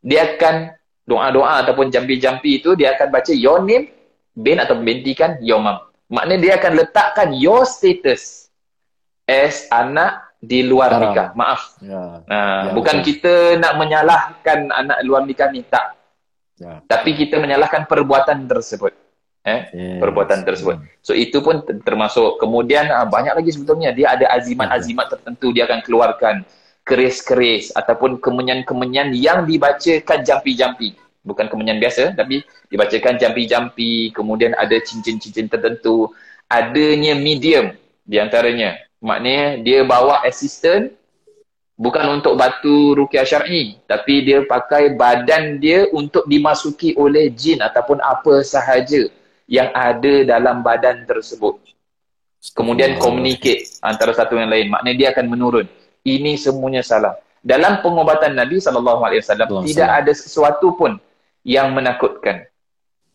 [SPEAKER 2] dia akan doa-doa ataupun jampi-jampi itu dia akan baca your name bin atau bentikan your mom. Maknanya dia akan letakkan your status as anak di luar
[SPEAKER 1] Haram.
[SPEAKER 2] nikah. Maaf.
[SPEAKER 1] Ya.
[SPEAKER 2] Nah,
[SPEAKER 1] Ya,
[SPEAKER 2] bukan
[SPEAKER 1] betul.
[SPEAKER 2] kita nak menyalahkan anak luar nikah ni tak.
[SPEAKER 1] Ya.
[SPEAKER 2] Tapi kita menyalahkan perbuatan tersebut. Eh?
[SPEAKER 1] Yes.
[SPEAKER 2] perbuatan tersebut. So itu pun ter- termasuk. Kemudian ah, banyak lagi sebetulnya dia ada azimat-azimat tertentu dia akan keluarkan keris-keris ataupun kemenyan-kemenyan yang dibacakan jampi-jampi. Bukan kemenyan biasa tapi dibacakan jampi-jampi, kemudian ada cincin-cincin tertentu, adanya medium di antaranya. Maknanya dia bawa assistant bukan untuk batu rukyah syar'i tapi dia pakai badan dia untuk dimasuki oleh jin ataupun apa sahaja yang ada dalam badan tersebut. Kemudian communicate antara satu yang lain. Maknanya dia akan menurun. Ini semuanya salah. Dalam pengobatan Nabi sallallahu alaihi wasallam
[SPEAKER 1] Allahu
[SPEAKER 2] tidak ada sesuatu pun yang menakutkan.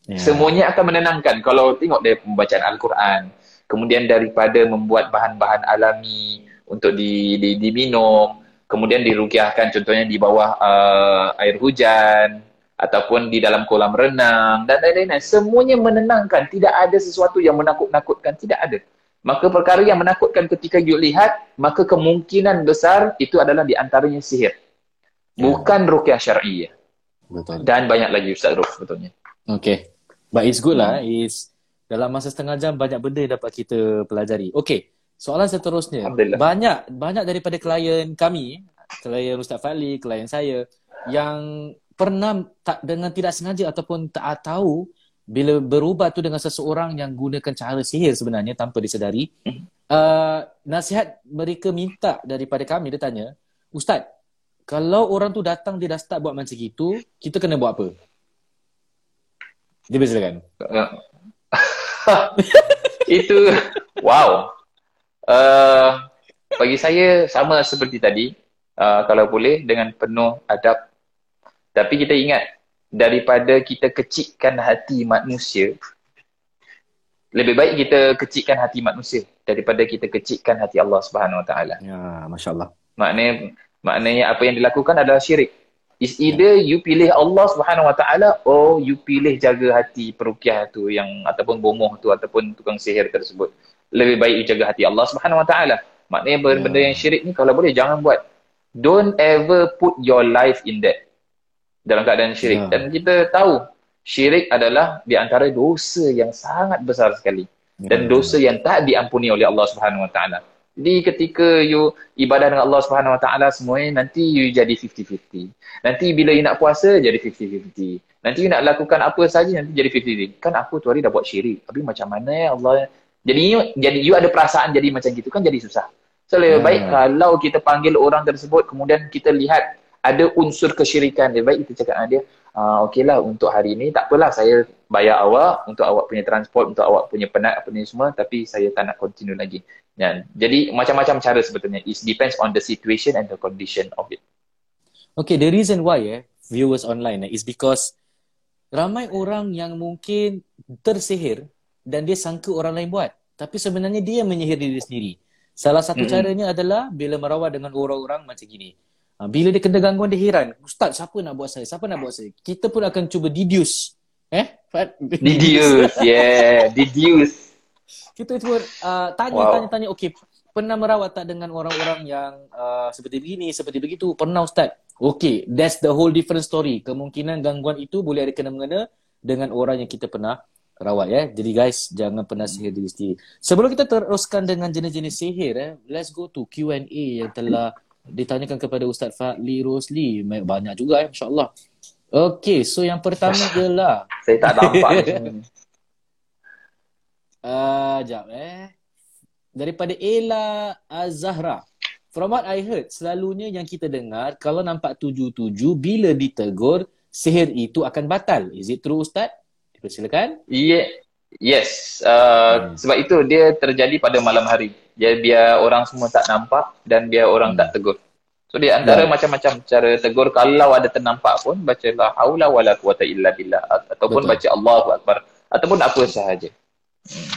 [SPEAKER 1] Ya.
[SPEAKER 2] Semuanya akan menenangkan kalau tengok dari pembacaan Al-Quran, kemudian daripada membuat bahan-bahan alami untuk di, di, diminum, kemudian dirukiahkan contohnya di bawah uh, air hujan ataupun di dalam kolam renang dan lain-lain. Semuanya menenangkan, tidak ada sesuatu yang menakut-nakutkan, tidak ada. Maka perkara yang menakutkan ketika you lihat, maka kemungkinan besar itu adalah di antaranya sihir. Bukan rukyah syar'iyah.
[SPEAKER 1] Betul.
[SPEAKER 2] Dan banyak lagi Ustaz Ruf sebetulnya.
[SPEAKER 1] Okay. But it's good lah. It's dalam masa setengah jam banyak benda yang dapat kita pelajari. Okay. Soalan seterusnya. Banyak banyak daripada klien kami, klien Ustaz Fali, klien saya yang pernah tak dengan tidak sengaja ataupun tak tahu bila berubat tu dengan seseorang yang gunakan cara sihir sebenarnya tanpa disedari, uh, nasihat mereka minta daripada kami, dia tanya, Ustaz, kalau orang tu datang dia dah start buat macam gitu, kita kena buat apa? Dia boleh silakan.
[SPEAKER 2] Itu, wow. Uh, bagi saya sama seperti tadi, uh, kalau boleh dengan penuh adab. Tapi kita ingat, daripada kita kecikkan hati manusia, lebih baik kita kecikkan hati manusia daripada kita kecikkan hati Allah Subhanahu Wa Taala.
[SPEAKER 1] Ya, masya-Allah.
[SPEAKER 2] Maknanya maknanya apa yang dilakukan adalah syirik. Is either you pilih Allah Subhanahu Wa Taala or you pilih jaga hati perukiah tu yang ataupun bomoh tu ataupun tukang sihir tersebut. Lebih baik you jaga hati Allah Subhanahu Wa Taala. Maknanya benda ya. yang syirik ni kalau boleh jangan buat. Don't ever put your life in that dalam keadaan syirik. Ya. Dan kita tahu syirik adalah di antara dosa yang sangat besar sekali. Dan ya. dosa yang tak diampuni oleh Allah Subhanahu Wa Taala. Jadi ketika you ibadah dengan Allah Subhanahu Wa Taala semuanya nanti you jadi 50-50. Nanti bila you nak puasa jadi 50-50. Nanti you nak lakukan apa saja nanti jadi 50-50. Kan aku tu hari dah buat syirik. Tapi macam mana ya Allah? Jadi you, jadi you ada perasaan jadi macam gitu kan jadi susah. So lebih ya. baik kalau kita panggil orang tersebut kemudian kita lihat ada unsur kesyirikan dia baik kita cakap dengan dia uh, okeylah untuk hari ini tak apalah saya bayar awak untuk awak punya transport untuk awak punya penat apa ni semua tapi saya tak nak continue lagi. Dan jadi macam-macam cara sebetulnya it depends on the situation and the condition of it.
[SPEAKER 1] Okay the reason why eh viewers online eh, is because ramai orang yang mungkin tersihir dan dia sangka orang lain buat. Tapi sebenarnya dia menyihir diri sendiri. Salah satu mm-hmm. caranya adalah bila merawat dengan orang-orang macam gini Ha, bila dia kena gangguan dia heran. Ustaz, siapa nak buat saya? Siapa nak buat saya? Kita pun akan cuba deduce. Eh?
[SPEAKER 2] Deduce. yeah. Deduce.
[SPEAKER 1] Kita cuba uh, tanya, wow. tanya, tanya. Okay. Pernah merawat tak dengan orang-orang yang uh, seperti begini, seperti begitu? Pernah Ustaz? Okay. That's the whole different story. Kemungkinan gangguan itu boleh ada kena-mengena dengan orang yang kita pernah rawat ya. Jadi guys, jangan pernah sihir diri sendiri. Sebelum kita teruskan dengan jenis-jenis sihir eh, let's go to Q&A yang telah ditanyakan kepada Ustaz Fadli Rosli. Banyak juga ya, insyaAllah. Okey, so yang pertama ialah...
[SPEAKER 2] Saya tak nampak.
[SPEAKER 1] uh, jap eh. Daripada Ella Azahra. From what I heard, selalunya yang kita dengar, kalau nampak tuju-tuju, bila ditegur, sihir itu akan batal. Is it true Ustaz? Dipersilakan.
[SPEAKER 2] Yeah. Yes. Uh, hmm. Sebab itu dia terjadi pada malam hari. Dia biar orang semua tak nampak dan biar orang hmm. tak tegur. So dia antara yeah. macam-macam cara tegur kalau ada ternampak pun baca la haula wala quwata illa billah ataupun Betul. baca Allahu akbar ataupun apa sahaja.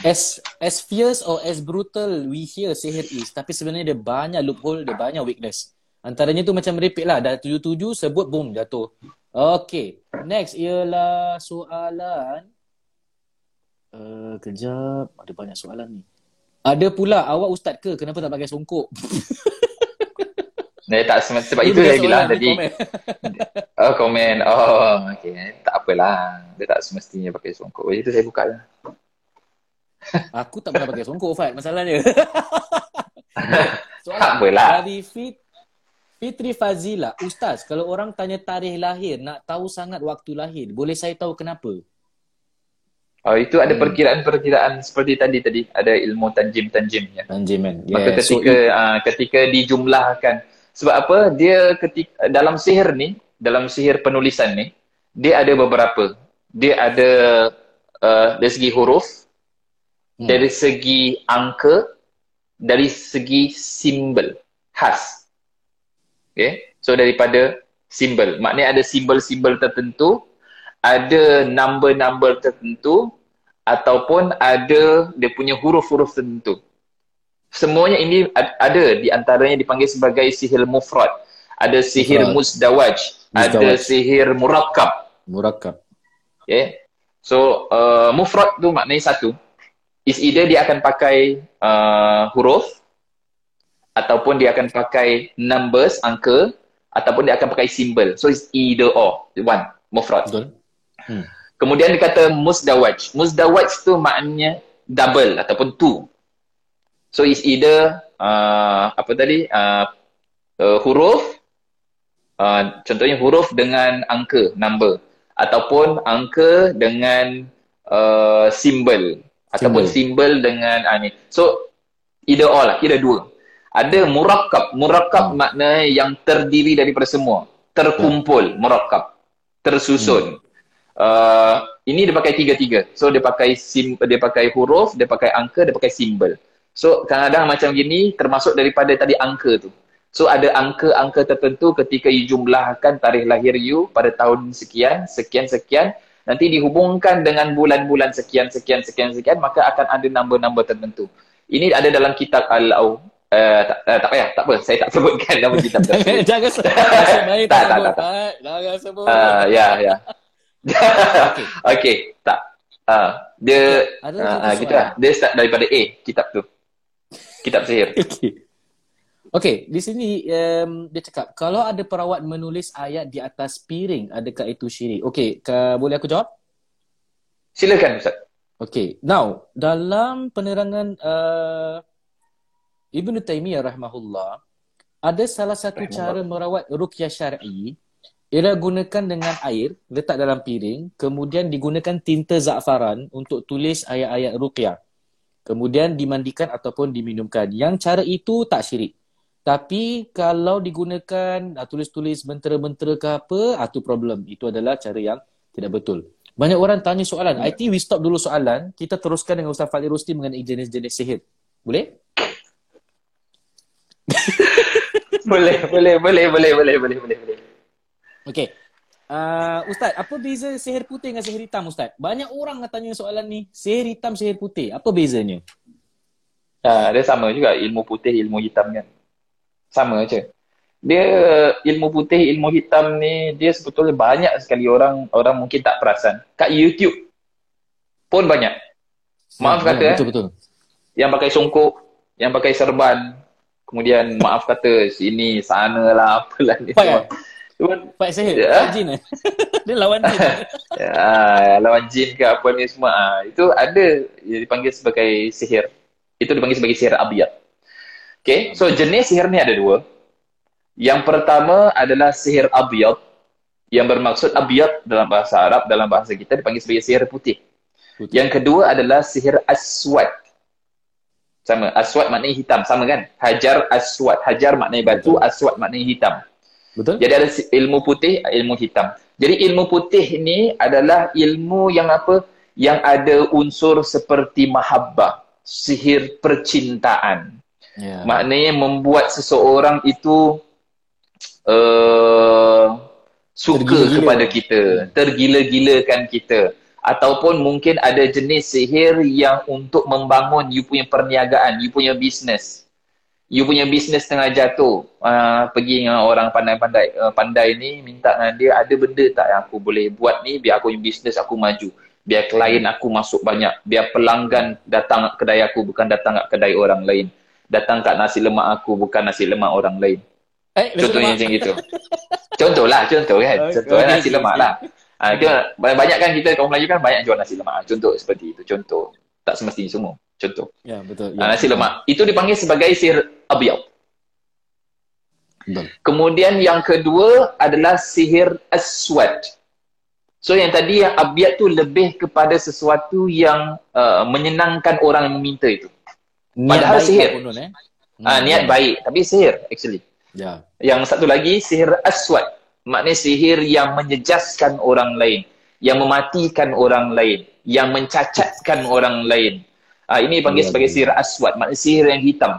[SPEAKER 1] As as fierce or as brutal we hear sihir is tapi sebenarnya dia banyak loophole dia banyak weakness. Antaranya tu macam merepek lah dah tujuh-tujuh sebut boom jatuh. Okay. Next ialah soalan uh, kejap ada banyak soalan ni. Ada pula awak ustaz ke? Kenapa tak pakai songkok?
[SPEAKER 2] Dia tak sebab, sebab itu saya bilang tadi. oh, komen. Oh, okey. Tak apalah. Dia tak semestinya pakai songkok. Itu saya buka lah.
[SPEAKER 1] Aku tak pernah pakai songkok, Fat. Masalahnya.
[SPEAKER 2] Soalan tak apalah.
[SPEAKER 1] Dari Fit, Fitri Fazila. Ustaz, kalau orang tanya tarikh lahir, nak tahu sangat waktu lahir, boleh saya tahu kenapa?
[SPEAKER 2] Oh, itu ada hmm. perkiraan-perkiraan seperti tadi tadi ada ilmu tanjim-tanjim ya.
[SPEAKER 1] Tanjim kan.
[SPEAKER 2] Yeah. Maka ketika so, uh, ketika dijumlahkan sebab apa dia ketika dalam sihir ni, dalam sihir penulisan ni, dia ada beberapa. Dia ada uh, dari segi huruf, hmm. dari segi angka, dari segi simbol khas. Okay? So daripada simbol. Maknanya ada simbol-simbol tertentu, ada number-number tertentu, ataupun ada dia punya huruf-huruf tertentu. Semuanya ini ada di antaranya dipanggil sebagai sihir mufrad. Ada sihir musdawaj, ada sihir murakkab.
[SPEAKER 1] Murakkab.
[SPEAKER 2] Okay. So, uh, mufrad tu maknanya satu. Is either dia akan pakai uh, huruf ataupun dia akan pakai numbers, angka ataupun dia akan pakai simbol. So, it's either or. One, mufrad. Betul. Hmm. Kemudian dia kata musdawaj. Musdawaj tu maknanya double ataupun two. So it's either uh, apa tadi uh, uh, huruf uh, contohnya huruf dengan angka number ataupun angka dengan uh, simbol ataupun simbol dengan uh, ni. So either all lah, kira dua. Ada murakab. Murakab hmm. makna yang terdiri daripada semua. Terkumpul, hmm. murakab. Tersusun. Hmm. Uh, ini dia pakai tiga-tiga. So dia pakai sim, dia pakai huruf, dia pakai angka, dia pakai simbol. So kadang-kadang macam gini termasuk daripada tadi angka tu. So ada angka-angka tertentu ketika you jumlahkan tarikh lahir you pada tahun sekian, sekian, sekian. Nanti dihubungkan dengan bulan-bulan sekian, sekian, sekian, sekian. Maka akan ada nombor-nombor tertentu. Ini ada dalam kitab Al-Aw. Uh, tak, uh, tak payah, tak apa. Saya tak sebutkan nama kitab.
[SPEAKER 1] Jangan sebut. tak, tak, tak. Jangan sebut.
[SPEAKER 2] Uh, ya, ya. Okay. okay, tak. Uh, dia, uh, uh, gitu lah. Dia start daripada A, kitab tu. Kitab sihir.
[SPEAKER 1] Okay. Okey, di sini um, dia cakap kalau ada perawat menulis ayat di atas piring, adakah itu syirik? Okey, boleh aku jawab?
[SPEAKER 2] Silakan Ustaz.
[SPEAKER 1] Okey, now dalam penerangan uh, Ibnu Taimiyah rahimahullah, ada salah satu cara merawat ruqyah syar'i ialah gunakan dengan air, letak dalam piring, kemudian digunakan tinta za'faran untuk tulis ayat-ayat ruqyah. Kemudian dimandikan ataupun diminumkan. Yang cara itu tak syirik. Tapi kalau digunakan uh, tulis-tulis mentera-mentera ke apa, ah, itu problem. Itu adalah cara yang tidak betul. Banyak orang tanya soalan. I think we stop dulu soalan. Kita teruskan dengan Ustaz Fadli Rusti mengenai jenis-jenis sihir. Boleh?
[SPEAKER 2] boleh, boleh, boleh, boleh, boleh, boleh, boleh,
[SPEAKER 1] Okay. Uh, Ustaz, apa beza sihir putih dengan sihir hitam Ustaz? Banyak orang nak tanya soalan ni. Sihir hitam, sihir putih. Apa bezanya?
[SPEAKER 2] Uh, dia sama juga. Ilmu putih, ilmu hitam kan sama je. Dia ilmu putih, ilmu hitam ni dia sebetulnya banyak sekali orang orang mungkin tak perasan. Kat YouTube pun banyak. Maaf ya, kata betul, eh. Betul. Yang pakai songkok, yang pakai serban, kemudian maaf kata sini sana lah apalah ni.
[SPEAKER 1] Cuman, Pak Sahid, ya? jin eh? dia lawan jin.
[SPEAKER 2] ya, lawan jin ke apa ni semua. Ha, itu ada yang dipanggil sebagai sihir. Itu dipanggil sebagai sihir abiyat. Okay, so jenis sihir ni ada dua. Yang pertama adalah sihir abiyat. Yang bermaksud abiyat dalam bahasa Arab, dalam bahasa kita dipanggil sebagai sihir putih. putih. Yang kedua adalah sihir aswad. Sama, aswad maknanya hitam. Sama kan? Hajar aswad. Hajar maknanya batu, aswad maknanya hitam. Betul. Jadi ada ilmu putih, ilmu hitam. Jadi ilmu putih ni adalah ilmu yang apa? Yang ada unsur seperti mahabbah. Sihir percintaan. Yeah. Maknanya membuat seseorang itu uh, suka Tergila-gila. kepada kita, tergila-gilakan kita. Ataupun mungkin ada jenis sihir yang untuk membangun you punya perniagaan, you punya bisnes. You punya bisnes tengah jatuh. Uh, pergi dengan orang pandai-pandai uh, pandai ni minta dengan dia ada benda tak yang aku boleh buat ni biar aku punya bisnes aku maju. Biar klien aku masuk banyak. Biar pelanggan datang ke kedai aku bukan datang ke kedai orang lain datang kat nasi lemak aku bukan nasi lemak orang lain. Eh, Contohnya macam gitu. Contohlah, contoh kan. Contoh okay, nasi lemak lah. Ha, banyak kan kita kaum Melayu kan banyak jual nasi lemak. Contoh seperti itu. Contoh. Tak semestinya semua. Contoh.
[SPEAKER 1] Ya, betul.
[SPEAKER 2] Ya. Ha, nasi lemak. Itu dipanggil sebagai sihir abiyab. Kemudian yang kedua adalah sihir aswad. So yang tadi yang abiyat tu lebih kepada sesuatu yang uh, menyenangkan orang yang meminta itu niat Padahal sihir. Pun, eh? Ah, niat hmm. baik tapi sihir actually. Ya. Yang satu lagi sihir aswad. Maknanya sihir yang menyejaskan orang lain, yang mematikan orang lain, yang mencacatkan orang lain. Ah, ini dipanggil ya, sebagai ya. sihir aswad, maknanya sihir yang hitam.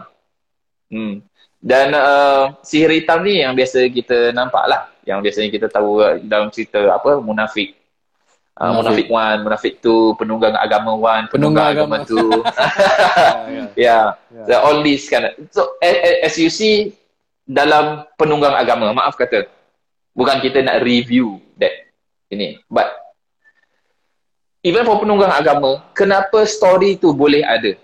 [SPEAKER 2] Hmm. Dan uh, sihir hitam ni yang biasa kita nampak lah. Yang biasanya kita tahu dalam cerita apa munafik Uh, munafik one, munafik two, penunggang agama one, penunggang, penunggang agama, agama two. yeah, yeah. yeah. all this kan. So as you see dalam penunggang agama, maaf kata, bukan kita nak review that ini, but even for penunggang agama, kenapa story tu boleh ada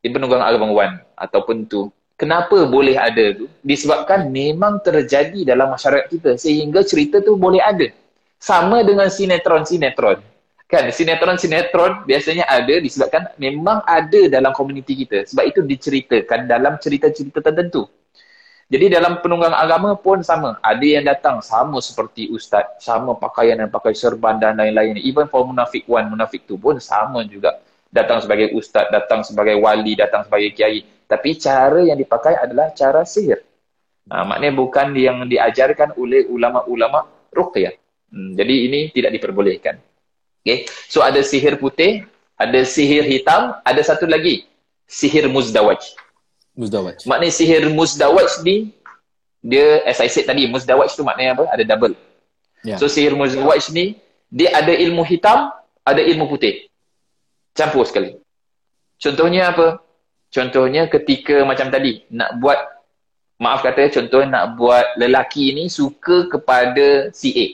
[SPEAKER 2] di penunggang agama one ataupun two? Kenapa boleh ada tu? Disebabkan memang terjadi dalam masyarakat kita sehingga cerita tu boleh ada sama dengan sinetron-sinetron. Kan sinetron-sinetron biasanya ada disebabkan memang ada dalam komuniti kita. Sebab itu diceritakan dalam cerita-cerita tertentu. Jadi dalam penunggang agama pun sama. Ada yang datang sama seperti ustaz, sama pakaian dan pakai serban dan lain-lain. Even for munafik one, munafik two pun sama juga. Datang sebagai ustaz, datang sebagai wali, datang sebagai kiai. Tapi cara yang dipakai adalah cara sihir. Ha, maknanya bukan yang diajarkan oleh ulama-ulama ruqyah. Hmm, jadi ini tidak diperbolehkan. Okay. So ada sihir putih, ada sihir hitam, ada satu lagi. Sihir muzdawaj.
[SPEAKER 1] Muzdawaj.
[SPEAKER 2] Maknanya sihir muzdawaj ni dia as I said tadi muzdawaj tu maknanya apa? Ada double. Yeah. So sihir muzdawaj ni dia ada ilmu hitam, ada ilmu putih. Campur sekali. Contohnya apa? Contohnya ketika macam tadi nak buat maaf kata contoh nak buat lelaki ni suka kepada si A.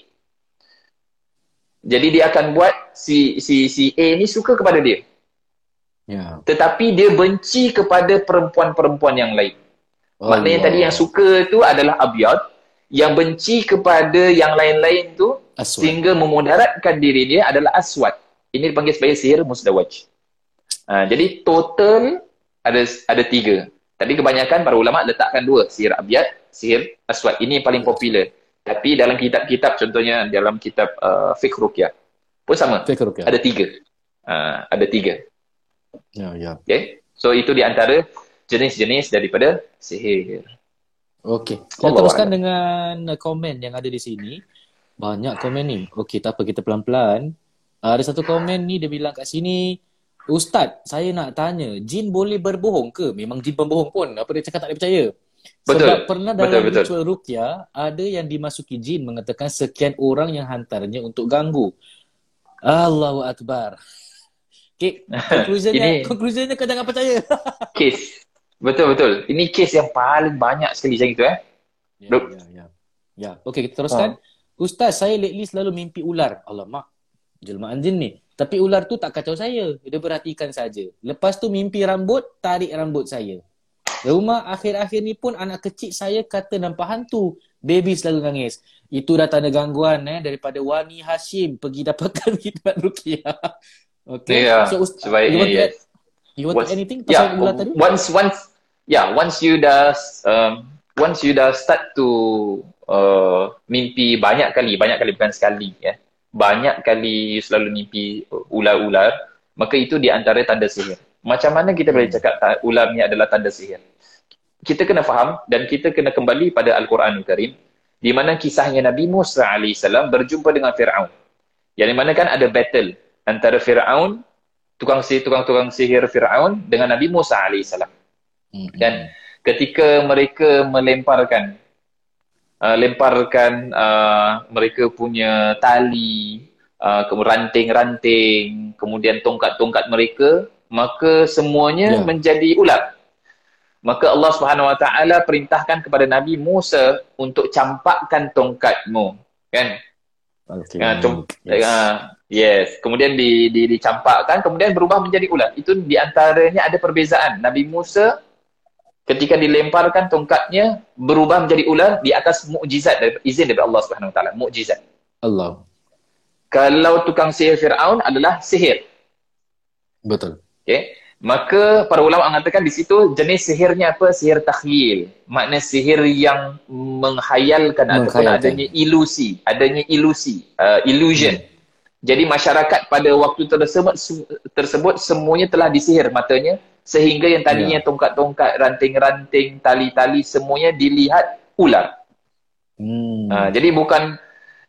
[SPEAKER 2] Jadi dia akan buat si si si A ni suka kepada dia. Yeah. Tetapi dia benci kepada perempuan-perempuan yang lain. Oh, Maknanya wow. tadi yang suka tu adalah abiyad, yang benci kepada yang lain-lain tu aswad. sehingga memudaratkan diri dia adalah aswad. Ini dipanggil sebagai sihir musdawaj. Ha, jadi total ada ada tiga. Tapi kebanyakan para ulama letakkan dua, sihir abiyad, sihir aswad. Ini yang paling popular. Tapi dalam kitab-kitab contohnya dalam kitab uh, fiqh ruqyah pun sama. Fiqh ruqyah. Ada tiga. Uh, ada tiga. Ya, ya. Okay. So itu di antara jenis-jenis daripada sihir.
[SPEAKER 1] Okey. Kita teruskan dengan komen yang ada di sini. Banyak komen ni. Okey, tak apa kita pelan-pelan. Uh, ada satu komen ni dia bilang kat sini, Ustaz, saya nak tanya, jin boleh berbohong ke? Memang jin pembohong pun. Apa dia cakap tak dia percaya? Betul. Sebab pernah dalam betul, ritual rukyah, ada yang dimasuki jin mengatakan sekian orang yang hantarnya untuk ganggu. Allahu Akbar. Okay, conclusionnya, ini, conclusionnya kau jangan percaya.
[SPEAKER 2] case. Betul, betul. Ini case yang paling banyak sekali macam itu eh.
[SPEAKER 1] Ya, ya, ya. Ya, okay, kita teruskan. Ha. Ustaz, saya lately selalu mimpi ular. Alamak, jelmaan jin ni. Tapi ular tu tak kacau saya. Dia perhatikan saja. Lepas tu mimpi rambut, tarik rambut saya. Rumah akhir-akhir ni pun anak kecil saya kata nampak hantu. Baby selalu nangis. Itu dah tanda gangguan eh daripada Wani Hashim pergi dapatkan khidmat Rukiah.
[SPEAKER 2] Okay. Yeah, so, sebaiknya, you want
[SPEAKER 1] yes. to add, you want once, to anything pasal yeah, tadi?
[SPEAKER 2] Once, once, yeah, once you dah, um, once you dah start to uh, mimpi banyak kali, banyak kali bukan sekali, ya. Yeah. Banyak kali you selalu mimpi ular-ular, maka itu di antara tanda sihir. Macam mana kita boleh cakap ular ni adalah tanda sihir? Kita kena faham dan kita kena kembali pada Al-Quran Karim di mana kisahnya Nabi Musa AS berjumpa dengan Fir'aun. Yang di mana kan ada battle antara Firaun tukang sihir tukang-tukang sihir Firaun dengan Nabi Musa alaihissalam. Hmm. Dan ketika mereka melemparkan uh, lemparkan uh, mereka punya tali uh, ranting-ranting kemudian tongkat-tongkat mereka maka semuanya yeah. menjadi ular. Maka Allah Subhanahu Wa Taala perintahkan kepada Nabi Musa untuk campakkan tongkatmu, kan? Okay. Uh, yes. Uh, Yes, kemudian di, di, dicampakkan, kemudian berubah menjadi ular. Itu di antaranya ada perbezaan. Nabi Musa ketika dilemparkan tongkatnya berubah menjadi ular di atas mukjizat dari izin dari Allah Subhanahu Wa Taala, mukjizat.
[SPEAKER 1] Allah.
[SPEAKER 2] Kalau tukang sihir Firaun adalah sihir.
[SPEAKER 1] Betul.
[SPEAKER 2] Okay. Maka para ulama mengatakan di situ jenis sihirnya apa? Sihir takhyil. Makna sihir yang menghayalkan, menghayalkan. ataupun adanya ilusi, adanya ilusi, uh, illusion. Hmm jadi masyarakat pada waktu tersebut tersebut semuanya telah disihir matanya sehingga yang tadinya yeah. tongkat-tongkat, ranting-ranting, tali-tali semuanya dilihat ular. Hmm. Uh, jadi bukan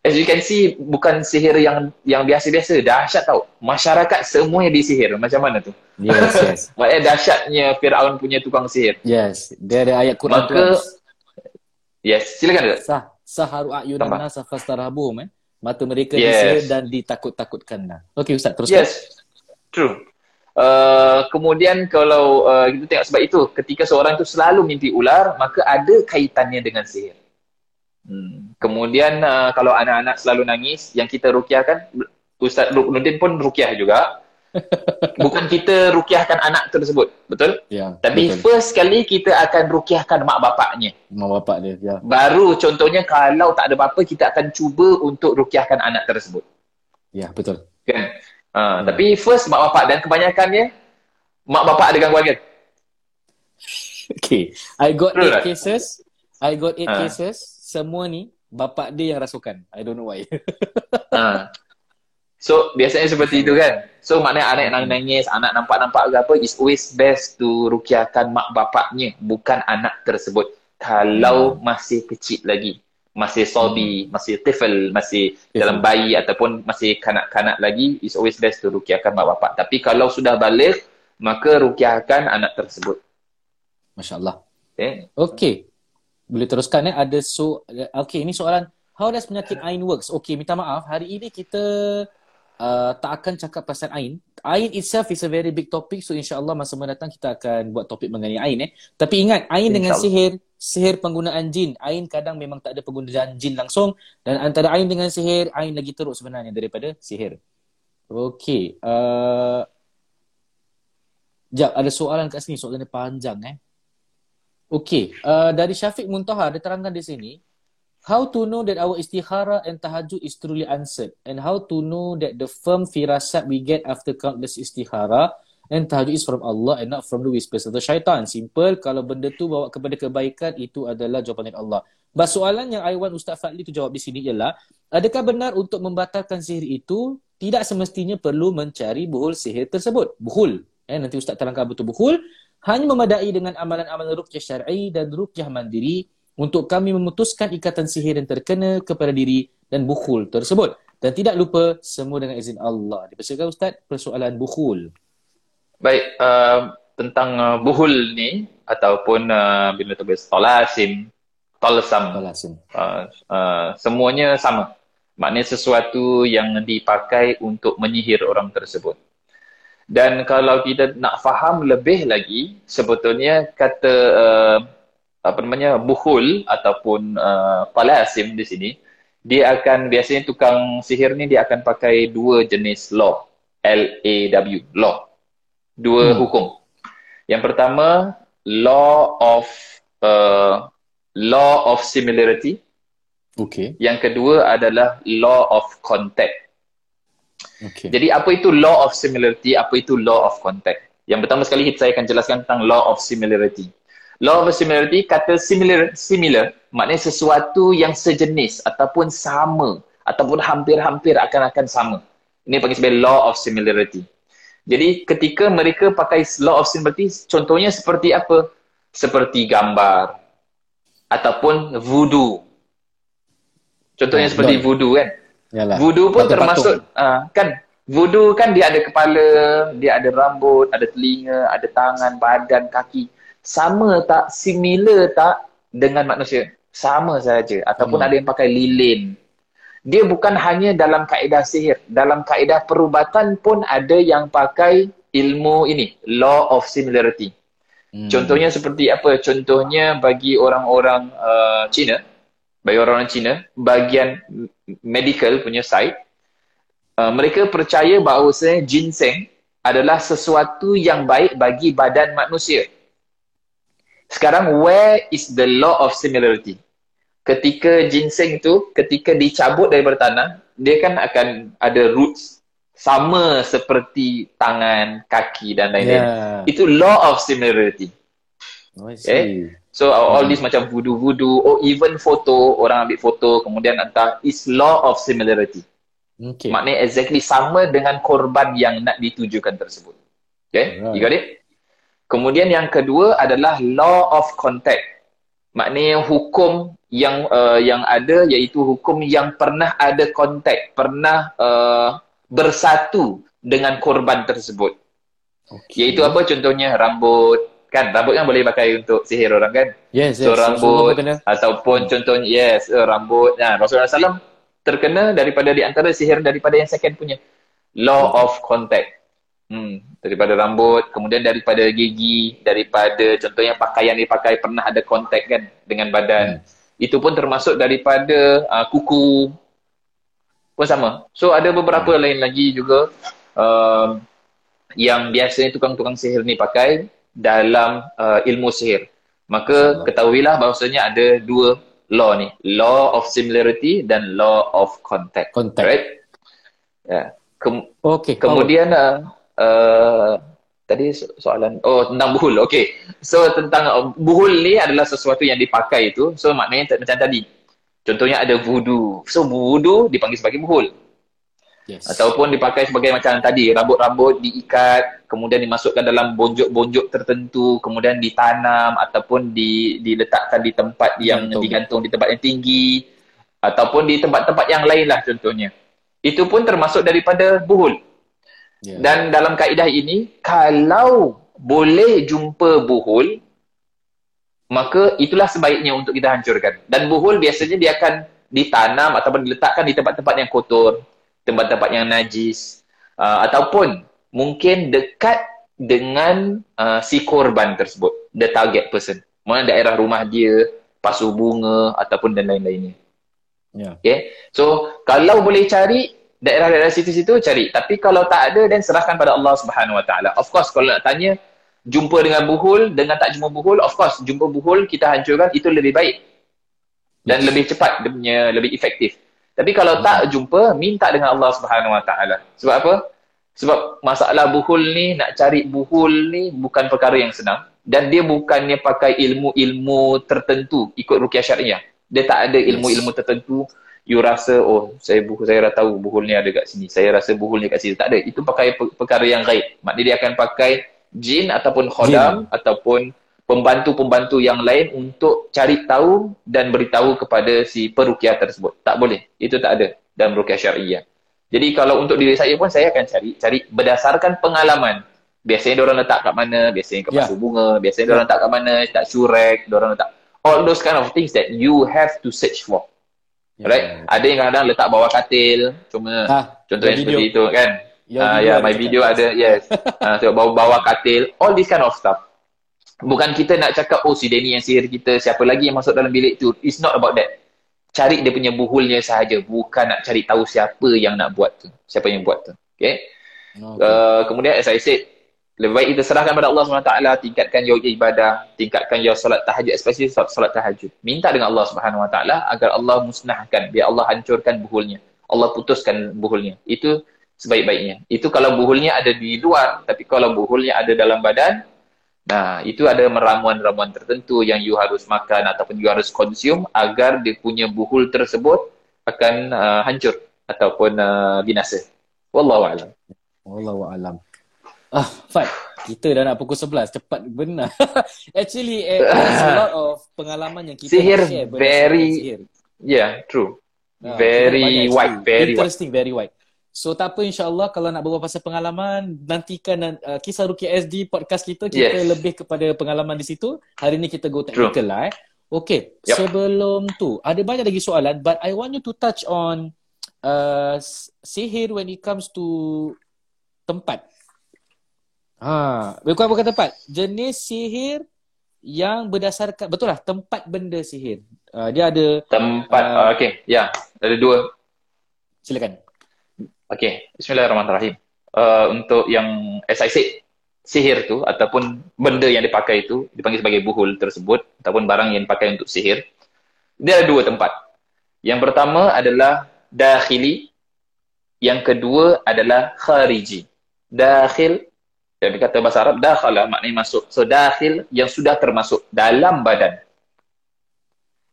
[SPEAKER 2] as you can see bukan sihir yang yang biasa-biasa, dahsyat tau. Masyarakat semuanya disihir. Macam mana tu?
[SPEAKER 1] Yes, yes.
[SPEAKER 2] Maknanya dahsyatnya Firaun punya tukang sihir.
[SPEAKER 1] Yes. Dia ada ayat Quran
[SPEAKER 2] Maka, tu. Yes, silakan.
[SPEAKER 1] Sah saharu ayunan nasa fastarabum eh mata mereka yes. disihir dan ditakut-takutkan. Okey Ustaz, teruskan.
[SPEAKER 2] Yes, true. Uh, kemudian kalau uh, kita tengok sebab itu, ketika seorang itu selalu mimpi ular, maka ada kaitannya dengan sihir. Hmm. Kemudian uh, kalau anak-anak selalu nangis, yang kita rukiahkan, Ustaz Nurdin pun rukiah juga. Bukan kita rukiahkan anak tersebut, betul?
[SPEAKER 1] Ya.
[SPEAKER 2] Tapi betul. first kali kita akan rukiahkan mak bapaknya.
[SPEAKER 1] Mak bapak dia, ya.
[SPEAKER 2] Baru contohnya kalau tak ada apa-apa kita akan cuba untuk rukiahkan anak tersebut.
[SPEAKER 1] Ya, betul.
[SPEAKER 2] Kan? Ha, ya. tapi first mak bapak dan kebanyakannya mak bapak ada gangguan kan?
[SPEAKER 1] Okay. I got True eight right? cases. I got eight
[SPEAKER 2] Ah.
[SPEAKER 1] cases. Semua ni bapak dia yang rasukan. I don't know why.
[SPEAKER 2] Ha. So biasanya seperti itu kan. So maknanya anak nak nangis, anak nampak-nampak ke apa, it's always best to rukiahkan mak bapaknya, bukan anak tersebut. Kalau masih kecil lagi, masih sobi, masih tifl, masih
[SPEAKER 1] Tifl.
[SPEAKER 2] dalam bayi ataupun masih kanak-kanak lagi, it's always best to rukiahkan mak bapak. Tapi kalau sudah balik, maka rukiahkan anak tersebut.
[SPEAKER 1] Masya Allah.
[SPEAKER 2] Okay?
[SPEAKER 1] Okay. Boleh teruskan eh. Ada so Okay, ini soalan how does penyakit Ain works? Okay, minta maaf. Hari ini kita uh, tak akan cakap pasal Ain. Ain itself is a very big topic. So insyaAllah masa mendatang kita akan buat topik mengenai Ain eh. Tapi ingat, Ain dengan
[SPEAKER 2] InsyaAllah.
[SPEAKER 1] sihir, sihir penggunaan jin. Ain kadang memang tak ada penggunaan jin langsung. Dan antara Ain dengan sihir, Ain lagi teruk sebenarnya daripada sihir. Okay. Uh, Sekejap, ada soalan kat sini. Soalan dia panjang eh. Okay, uh, dari Syafiq Muntaha, dia terangkan di sini, how to know that our istikhara and tahajud is truly answered and how to know that the firm firasat we get after countless istikhara and tahajud is from Allah and not from the whispers of the syaitan. Simple, kalau benda tu bawa kepada kebaikan, itu adalah jawapan dari Allah. But soalan yang I want Ustaz Fadli tu jawab di sini ialah, adakah benar untuk membatalkan sihir itu, tidak semestinya perlu mencari buhul sihir tersebut? Buhul. Eh, nanti Ustaz terangkan betul buhul. Hanya memadai dengan amalan-amalan ruqyah syar'i dan ruqyah mandiri untuk kami memutuskan ikatan sihir yang terkena kepada diri dan bukhul tersebut. Dan tidak lupa semua dengan izin Allah. Dipersilakan Ustaz persoalan bukhul.
[SPEAKER 2] Baik, uh, tentang uh, buhul ni ataupun uh, bila tu talasim, talsam,
[SPEAKER 1] Alasim.
[SPEAKER 2] uh, uh, semuanya sama. Maknanya sesuatu yang dipakai untuk menyihir orang tersebut. Dan kalau kita nak faham lebih lagi, sebetulnya kata uh, apa namanya buhul ataupun uh, talasim di sini, dia akan biasanya tukang sihir ni dia akan pakai dua jenis law, L A W, law. Dua
[SPEAKER 1] Hmm.
[SPEAKER 2] hukum. Yang pertama, law of uh, law of similarity.
[SPEAKER 1] Okey.
[SPEAKER 2] Yang kedua adalah law of contact.
[SPEAKER 1] Okey.
[SPEAKER 2] Jadi apa itu law of similarity, apa itu law of contact? Yang pertama sekali saya akan jelaskan tentang law of similarity. Law of similarity kata similar similar maknanya sesuatu yang sejenis ataupun sama ataupun hampir-hampir akan-akan sama. Ini panggil sebagai law of similarity. Jadi ketika mereka pakai law of similarity contohnya seperti apa? Seperti gambar ataupun voodoo. Contohnya
[SPEAKER 1] Ya,
[SPEAKER 2] seperti
[SPEAKER 1] betul.
[SPEAKER 2] voodoo kan?
[SPEAKER 1] Yalah.
[SPEAKER 2] Voodoo pun
[SPEAKER 1] Patung-patung.
[SPEAKER 2] termasuk uh, kan voodoo kan dia ada kepala, dia ada rambut, ada telinga, ada tangan, badan, kaki. Sama tak similar tak dengan manusia? Sama saja ataupun
[SPEAKER 1] Sama.
[SPEAKER 2] ada yang pakai lilin. Dia bukan hanya dalam kaedah sihir, dalam kaedah perubatan pun ada yang pakai ilmu ini, law of similarity.
[SPEAKER 1] Hmm.
[SPEAKER 2] Contohnya seperti apa? Contohnya bagi orang-orang uh, Cina, bagi orang-orang Cina, bahagian medical punya side, uh, mereka percaya bahawasanya ginseng adalah sesuatu yang baik bagi badan manusia. Sekarang, where is the law of similarity? Ketika ginseng itu, ketika dicabut daripada tanah, dia kan akan ada roots sama seperti tangan, kaki dan lain-lain.
[SPEAKER 1] Yeah.
[SPEAKER 2] Itu law of similarity.
[SPEAKER 1] Oh, I
[SPEAKER 2] Eh? So all
[SPEAKER 1] Hmm.
[SPEAKER 2] this macam voodoo-voodoo or even foto, orang ambil foto kemudian hantar is law of similarity.
[SPEAKER 1] Okay.
[SPEAKER 2] Maknanya exactly sama dengan korban yang nak ditujukan tersebut. Okay,
[SPEAKER 1] Alright.
[SPEAKER 2] you got it? Kemudian yang kedua adalah law of contact. Maknanya hukum yang uh, yang ada iaitu hukum yang pernah ada kontak, pernah uh, bersatu dengan korban tersebut.
[SPEAKER 1] okay.
[SPEAKER 2] Iaitu apa contohnya rambut, kan rambut kan boleh pakai untuk sihir orang kan?
[SPEAKER 1] Yes, yes.
[SPEAKER 2] So rambut
[SPEAKER 1] kena.
[SPEAKER 2] ataupun contohnya yes uh, rambut. Nah, Rasulullah SAW terkena daripada di antara sihir daripada yang second punya law of contact. Hmm, daripada rambut, kemudian daripada gigi, daripada contohnya pakaian dipakai pernah ada kontak kan dengan badan. Itu pun termasuk daripada uh, kuku pun sama. So ada beberapa lain lagi juga um, yang biasanya tukang-tukang sihir ni pakai dalam uh, ilmu sihir. Maka
[SPEAKER 1] InsyaAllah.
[SPEAKER 2] ketahuilah bahawasanya ada dua law ni, law of similarity dan law of contact.
[SPEAKER 1] Contact.
[SPEAKER 2] Right? Ya. Kem-
[SPEAKER 1] Okay.
[SPEAKER 2] kemudian uh, uh, tadi so- soalan oh tentang buhul okey. So tentang uh, buhul ni adalah sesuatu yang dipakai itu so maknanya macam tadi. Contohnya ada vudu. So vudu dipanggil sebagai buhul.
[SPEAKER 1] Yes.
[SPEAKER 2] ataupun dipakai sebagai macam tadi rambut-rambut diikat kemudian dimasukkan dalam bonjok-bonjok tertentu kemudian ditanam ataupun di diletakkan di tempat yang
[SPEAKER 1] Digantung.
[SPEAKER 2] digantung di tempat yang tinggi ataupun di tempat-tempat yang lain lah contohnya. Itu pun termasuk daripada buhul
[SPEAKER 1] Yeah.
[SPEAKER 2] dan dalam kaedah ini kalau boleh jumpa buhul maka itulah sebaiknya untuk kita hancurkan dan buhul biasanya dia akan ditanam ataupun diletakkan di tempat-tempat yang kotor tempat-tempat yang najis uh, ataupun mungkin dekat dengan uh, si korban tersebut the target person mana daerah rumah dia pasu bunga ataupun dan lain-lainnya
[SPEAKER 1] Yeah.
[SPEAKER 2] Okay. So, kalau boleh cari daerah-daerah situ-situ cari. Tapi kalau tak ada dan serahkan pada Allah Subhanahu Wa Taala. Of course kalau nak tanya jumpa dengan buhul dengan tak jumpa buhul, of course jumpa buhul kita hancurkan itu lebih baik. Dan lebih cepat dia punya lebih efektif. Tapi kalau tak jumpa minta dengan Allah Subhanahu Wa Taala. Sebab apa? Sebab masalah buhul ni nak cari buhul ni bukan perkara yang senang dan dia bukannya pakai ilmu-ilmu tertentu ikut ruqyah syariah. Dia tak ada ilmu-ilmu tertentu you rasa oh saya buhul saya dah tahu buhul ni ada kat sini. Saya rasa buhul ni kat sini. Tak ada. Itu pakai per- perkara yang gaib. Maknanya dia akan pakai jin ataupun khodam ataupun pembantu-pembantu yang lain untuk cari tahu dan beritahu kepada si perukiah tersebut. Tak boleh. Itu tak ada dalam rukiah syariah. Jadi kalau untuk diri saya pun saya akan cari cari berdasarkan pengalaman. Biasanya orang letak kat mana, biasanya kat
[SPEAKER 1] Ya.
[SPEAKER 2] pasu bunga, biasanya
[SPEAKER 1] Ya.
[SPEAKER 2] orang letak kat mana, tak syurek, orang letak all those kind of things that you have to search for.
[SPEAKER 1] Yeah.
[SPEAKER 2] Right? Ada yang kadang letak bawah katil, cuma contoh yang
[SPEAKER 1] your
[SPEAKER 2] seperti itu kan. Ah, ya,
[SPEAKER 1] ada
[SPEAKER 2] my
[SPEAKER 1] cakap.
[SPEAKER 2] video ada, yes. Ah, so bawah bawah katil, all this kind of stuff. Bukan kita nak cakap, oh si Denny yang sihir kita, siapa lagi yang masuk dalam bilik tu. It's not about that. Cari dia punya buhulnya sahaja. Bukan nak cari tahu siapa yang nak buat tu. Siapa yang buat tu. Okay?
[SPEAKER 1] Okay.
[SPEAKER 2] Uh, kemudian as I said, lebih baik kita serahkan pada Allah SWT, tingkatkan your ibadah, tingkatkan your solat tahajud, especially solat, solat tahajud. Minta dengan Allah SWT agar Allah musnahkan, biar Allah hancurkan buhulnya. Allah putuskan buhulnya. Itu sebaik-baiknya. Itu kalau buhulnya ada di luar, tapi kalau buhulnya ada dalam badan, nah itu ada ramuan-ramuan tertentu yang you harus makan ataupun you harus consume agar dia punya buhul tersebut akan uh, hancur ataupun uh, binasa. Wallahualam.
[SPEAKER 1] Wallahu alam. Ah, Fat, kita dah nak pukul 11. Cepat benar. Actually, eh, there's a lot of pengalaman yang kita
[SPEAKER 2] Sihir
[SPEAKER 1] share
[SPEAKER 2] very-
[SPEAKER 1] sihir.
[SPEAKER 2] Yeah, true.
[SPEAKER 1] Ah,
[SPEAKER 2] very
[SPEAKER 1] banyak
[SPEAKER 2] wide, very wide.
[SPEAKER 1] Interesting, very wide. So tak apa insyaAllah kalau nak berbual pasal pengalaman nantikan uh, kisah Rukia SD podcast kita kita
[SPEAKER 2] Yes.
[SPEAKER 1] lebih kepada pengalaman di situ. Hari ni kita go technical lah eh. Okay,
[SPEAKER 2] Yup.
[SPEAKER 1] sebelum tu ada banyak lagi soalan but I want you to touch on uh, sihir when it comes to tempat. Ha, bukan bukan tempat. Jenis sihir yang berdasarkan betul lah tempat benda sihir. Uh, dia ada
[SPEAKER 2] Tempat,
[SPEAKER 1] Ah.
[SPEAKER 2] uh, okay, ya. Yeah. Ada dua.
[SPEAKER 1] silakan.
[SPEAKER 2] Okay, bismillahirrahmanirrahim. Uh, untuk yang, as I said, sihir tu ataupun benda yang dipakai itu dipanggil sebagai buhul tersebut ataupun barang yang dipakai untuk sihir. Dia ada dua tempat. Yang pertama adalah dakhili. Yang kedua adalah khariji. Dakhil, yang dikata bahasa Arab, dakhala maknanya masuk. So, dakhil yang sudah termasuk dalam badan.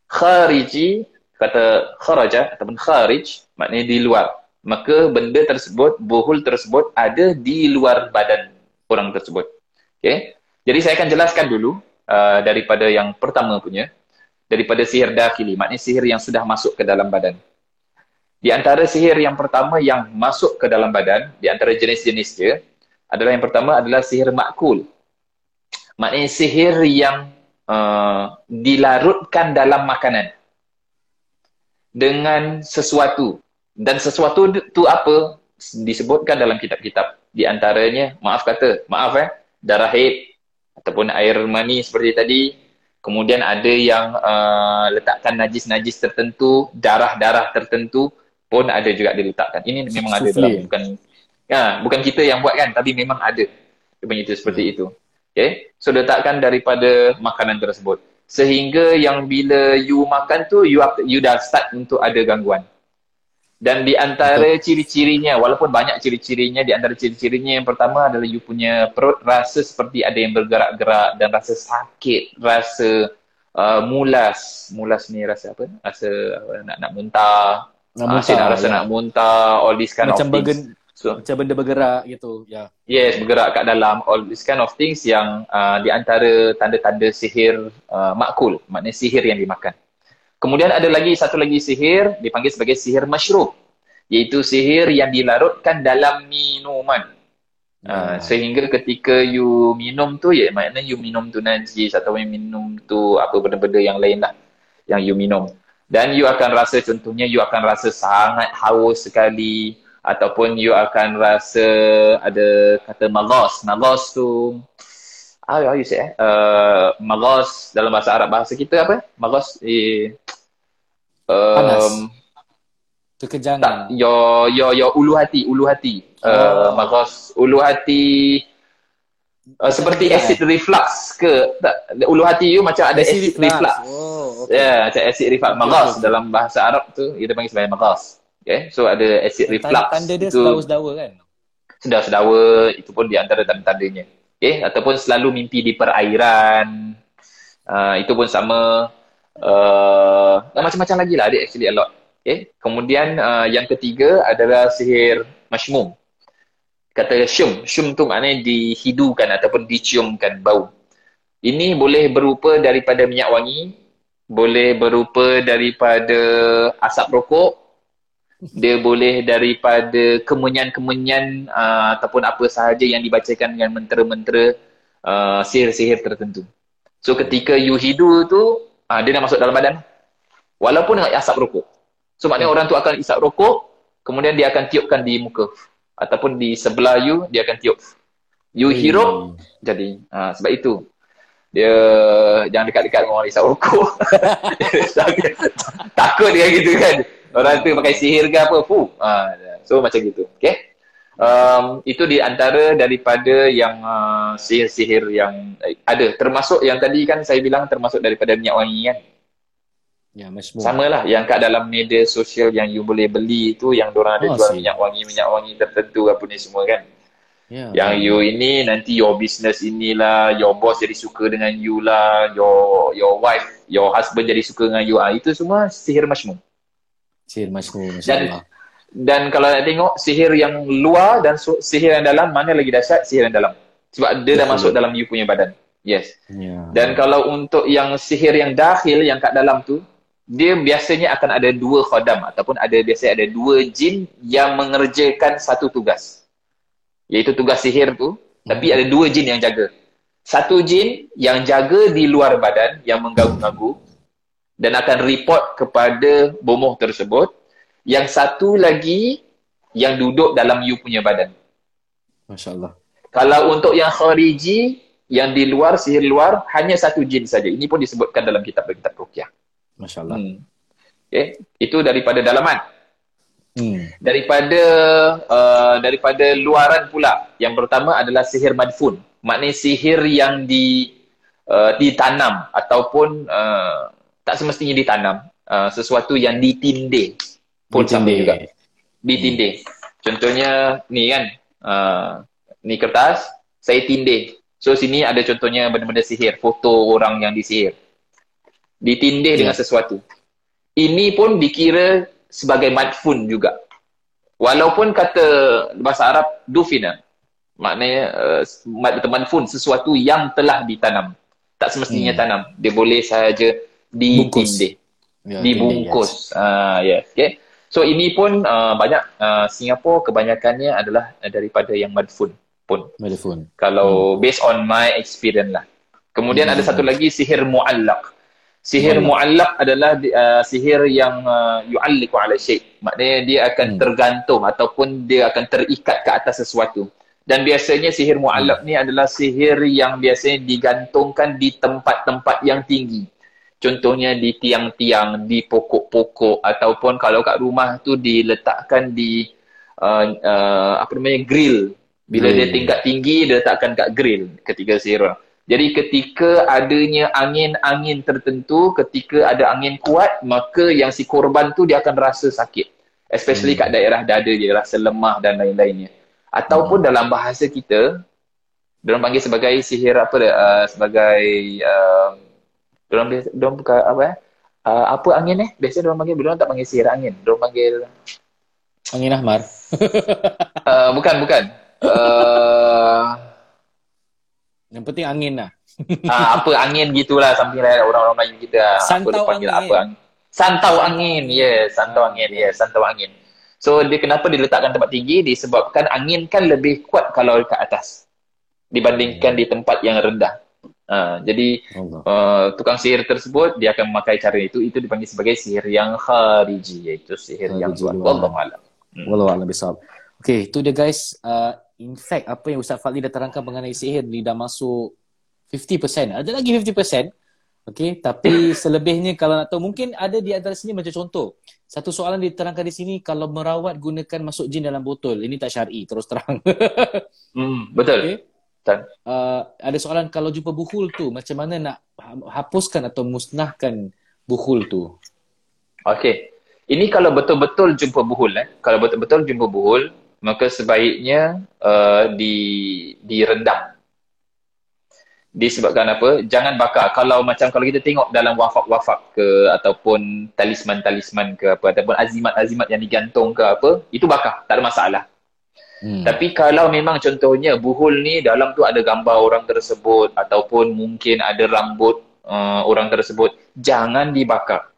[SPEAKER 2] Khariji, kata kharaja ataupun kharij, maknanya di luar. Maka benda tersebut, buhul tersebut ada di luar badan orang tersebut. Okay? Jadi saya akan jelaskan dulu uh, daripada yang pertama punya. Daripada sihir dakhili, maknanya sihir yang sudah masuk ke dalam badan. Di antara sihir yang pertama yang masuk ke dalam badan, di antara jenis-jenis dia, adalah yang pertama adalah sihir makul. Maknanya sihir yang uh, dilarutkan dalam makanan dengan sesuatu. Dan sesuatu tu apa? Disebutkan dalam kitab-kitab. Di antaranya, maaf kata, maaf eh, darah haid ataupun air mani seperti tadi. Kemudian ada yang uh, letakkan najis-najis tertentu, darah-darah tertentu pun ada juga diletakkan. Ini memang ada
[SPEAKER 1] Sufli.
[SPEAKER 2] dalam bukan ya, bukan kita yang buat kan, tapi memang ada. Dia punya itu seperti itu. Okay? So letakkan daripada makanan tersebut. Sehingga yang bila you makan tu, you, you dah start untuk ada gangguan. Dan di antara ciri-cirinya, walaupun banyak ciri-cirinya, di antara ciri-cirinya yang pertama adalah you punya perut rasa seperti ada yang bergerak-gerak dan rasa sakit, rasa uh, mulas. Mulas ni rasa apa? Rasa uh, nak nak muntah.
[SPEAKER 1] Nak
[SPEAKER 2] Ah,
[SPEAKER 1] muntah,
[SPEAKER 2] nak rasa
[SPEAKER 1] ya.
[SPEAKER 2] nak muntah, all this kind
[SPEAKER 1] Macam
[SPEAKER 2] of things.
[SPEAKER 1] bergen-
[SPEAKER 2] So,
[SPEAKER 1] Macam benda bergerak gitu. Ya.
[SPEAKER 2] Yes, bergerak kat dalam all this kind of things yang uh, di antara tanda-tanda sihir uh, makul, maknanya sihir yang dimakan. Kemudian ada lagi satu lagi sihir dipanggil sebagai sihir masyrub, iaitu sihir yang dilarutkan dalam minuman. Uh, sehingga ketika you minum tu ya maknanya you minum tu najis atau you minum tu apa benda-benda yang lain lah yang you minum. Dan you akan rasa contohnya you akan rasa sangat haus sekali ataupun you akan rasa ada kata malas. Malas tu how, how you say eh? Uh, malas dalam bahasa Arab bahasa kita apa? Malas eh
[SPEAKER 1] Panas.
[SPEAKER 2] um, tak your your your ulu hati, ulu hati. Uh,
[SPEAKER 1] Oh.
[SPEAKER 2] malas ulu hati uh, seperti
[SPEAKER 1] Kekejangan.
[SPEAKER 2] acid reflux ke? Tak, ulu hati you macam ada acid, reflux.
[SPEAKER 1] Oh,
[SPEAKER 2] Ya,
[SPEAKER 1] okay.
[SPEAKER 2] yeah, macam acid reflux. Magas
[SPEAKER 1] okay.
[SPEAKER 2] dalam bahasa Arab tu kita panggil sebagai magas. Okay, so ada acid reflux.
[SPEAKER 1] Tanda-tanda dia
[SPEAKER 2] itu
[SPEAKER 1] sedawa-sedawa kan?
[SPEAKER 2] sedawa-sedawa, itu pun di antara tanda-tandanya. Okay, ataupun selalu mimpi di perairan. Uh, itu pun sama. Uh, macam-macam lagi lah, ada actually a lot. Okay, kemudian uh, yang ketiga adalah sihir masymum. Kata syum, syum tu maknanya dihidukan ataupun diciumkan bau. Ini boleh berupa daripada minyak wangi, boleh berupa daripada asap rokok, dia boleh daripada kemenyan-kemenyan uh, ataupun apa sahaja yang dibacakan dengan mentera-mentera uh, sihir-sihir tertentu. So ketika you hidu tu, uh, dia dah masuk dalam badan. Walaupun dengan asap rokok. So maknanya orang tu akan isap rokok, kemudian dia akan tiupkan di muka. Ataupun di sebelah you, dia akan tiup. You hirup, jadi. Uh, sebab itu, dia jangan dekat-dekat dengan orang isap rokok. Takut dia gitu kan. Orang tu pakai sihir ke apa. Fuh. Ha, so macam gitu. Okay. Um, itu di antara daripada yang uh, sihir-sihir yang eh, ada. Termasuk yang tadi kan saya bilang termasuk daripada minyak wangi kan.
[SPEAKER 1] Ya.
[SPEAKER 2] Sama lah yang kat dalam media sosial yang you boleh beli tu yang orang ada
[SPEAKER 1] Oh,
[SPEAKER 2] jual
[SPEAKER 1] see.
[SPEAKER 2] minyak wangi-minyak wangi tertentu apa ni semua kan.
[SPEAKER 1] Ya.
[SPEAKER 2] Yang you ini nanti your business inilah, your boss jadi suka dengan you lah, your your wife, your husband jadi suka dengan you. Ah itu semua sihir masymum.
[SPEAKER 1] Sihir masmum.
[SPEAKER 2] Dan
[SPEAKER 1] insyaAllah.
[SPEAKER 2] dan kalau nak tengok sihir yang luar dan sihir yang dalam mana lagi dahsyat sihir yang dalam. Sebab dia dah masuk dalam you punya badan. Yes.
[SPEAKER 1] Ya.
[SPEAKER 2] Dan kalau untuk yang sihir yang dakhil yang kat dalam tu, dia biasanya akan ada dua khodam ataupun ada biasanya ada dua jin yang mengerjakan satu tugas. Iaitu tugas sihir tu, tapi ada dua jin yang jaga. Satu jin yang jaga di luar badan yang mengganggu-ganggu dan akan report kepada bomoh tersebut. Yang satu lagi yang duduk dalam you punya badan.
[SPEAKER 1] Masya Allah.
[SPEAKER 2] Kalau untuk yang khariji, yang di luar, sihir luar, hanya satu jin saja. Ini pun disebutkan dalam kitab-kitab rukyah.
[SPEAKER 1] Masya Allah.
[SPEAKER 2] Hmm. Okay. Itu daripada dalaman.
[SPEAKER 1] Hmm.
[SPEAKER 2] Daripada uh, daripada luaran pula. Yang pertama adalah sihir madfun. Maknanya sihir yang di uh, ditanam ataupun uh, tak semestinya ditanam. Uh, sesuatu yang ditindih pun sama
[SPEAKER 1] Ditindih.
[SPEAKER 2] juga. Ditindih. Contohnya ni kan. Uh, ni kertas. Saya tindih. So sini ada contohnya benda-benda sihir. Foto orang yang disihir. Ditindih
[SPEAKER 1] Ya.
[SPEAKER 2] dengan sesuatu. Ini pun dikira sebagai madfun juga. Walaupun kata bahasa Arab dufina, maknanya uh, mad- madfun sesuatu yang telah ditanam. Tak semestinya
[SPEAKER 1] Hmm.
[SPEAKER 2] tanam. Dia boleh sahaja ditindih,
[SPEAKER 1] Ya,
[SPEAKER 2] dibungkus. Ah, ya, yeah. okay. So ini pun uh, banyak uh, Singapura kebanyakannya adalah uh, daripada yang madfun pun.
[SPEAKER 1] Telefon.
[SPEAKER 2] Kalau based on my experience lah. Kemudian
[SPEAKER 1] Hmm.
[SPEAKER 2] ada satu lagi sihir muallaq. Sihir muallaq adalah uh, sihir yang uh, yu'alliqu ala syai. Maknanya dia akan
[SPEAKER 1] Hmm.
[SPEAKER 2] tergantung ataupun dia akan terikat ke atas sesuatu. Dan biasanya sihir muallaq ni adalah sihir yang biasanya digantungkan di tempat-tempat yang tinggi. Contohnya di tiang-tiang, di pokok-pokok ataupun kalau kat rumah tu diletakkan di uh, uh, apa namanya grill. Bila
[SPEAKER 1] Grill.
[SPEAKER 2] dia tingkat tinggi dia letakkan kat grill ketika sihir. Jadi ketika adanya angin-angin tertentu, ketika ada angin kuat, maka yang si korban tu dia akan rasa sakit. especially kat daerah dada dia rasa lemah dan lain-lainnya ataupun dalam bahasa kita diorang panggil sebagai sihir apa dia uh, sebagai uh, diorang biasa diorang buka apa eh uh, apa angin eh biasa diorang panggil diorang tak panggil sihir angin diorang panggil
[SPEAKER 1] Angin Ahmar.
[SPEAKER 2] uh, bukan bukan uh,
[SPEAKER 1] Yang penting angin lah.
[SPEAKER 2] uh, apa angin gitulah something like that. orang-orang Melayu kita lah. apa
[SPEAKER 1] Santau
[SPEAKER 2] panggil
[SPEAKER 1] angin.
[SPEAKER 2] apa angin santau angin yes santau angin yes santau angin so dia kenapa diletakkan tempat tinggi disebabkan angin kan lebih kuat kalau dekat atas dibandingkan di tempat yang rendah uh, jadi
[SPEAKER 1] Allah.
[SPEAKER 2] uh, tukang sihir tersebut dia akan memakai cara itu itu dipanggil sebagai sihir yang khariji iaitu sihir yang
[SPEAKER 1] Khariji
[SPEAKER 2] luar
[SPEAKER 1] luar.
[SPEAKER 2] wallahu alam Hmm.
[SPEAKER 1] Wallahu a'lam. Okay, itu dia guys. Uh, in fact, apa yang Ustaz Fadli dah terangkan mengenai sihir ni dah masuk 50%. Ada lagi 50%. Okay, tapi selebihnya kalau nak tahu, mungkin ada di antara sini macam contoh. Satu soalan diterangkan di sini, kalau merawat gunakan masuk jin dalam botol. Ini tak syar'i, terus terang.
[SPEAKER 2] hmm, betul
[SPEAKER 1] Okay.
[SPEAKER 2] Betul.
[SPEAKER 1] Uh, ada soalan kalau jumpa buhul tu, macam mana nak ha- hapuskan atau musnahkan buhul tu?
[SPEAKER 2] Okey. Ini kalau betul-betul jumpa buhul eh. Kalau betul-betul jumpa buhul, maka sebaiknya uh, di direndam. Disebabkan apa? Jangan bakar. Kalau macam kalau kita tengok dalam wafak-wafak ke ataupun talisman-talisman ke apa ataupun azimat-azimat yang digantung ke apa, itu bakar. Tak ada masalah.
[SPEAKER 1] Hmm.
[SPEAKER 2] Tapi kalau memang contohnya buhul ni dalam tu ada gambar orang tersebut ataupun mungkin ada rambut uh, orang tersebut, jangan dibakar.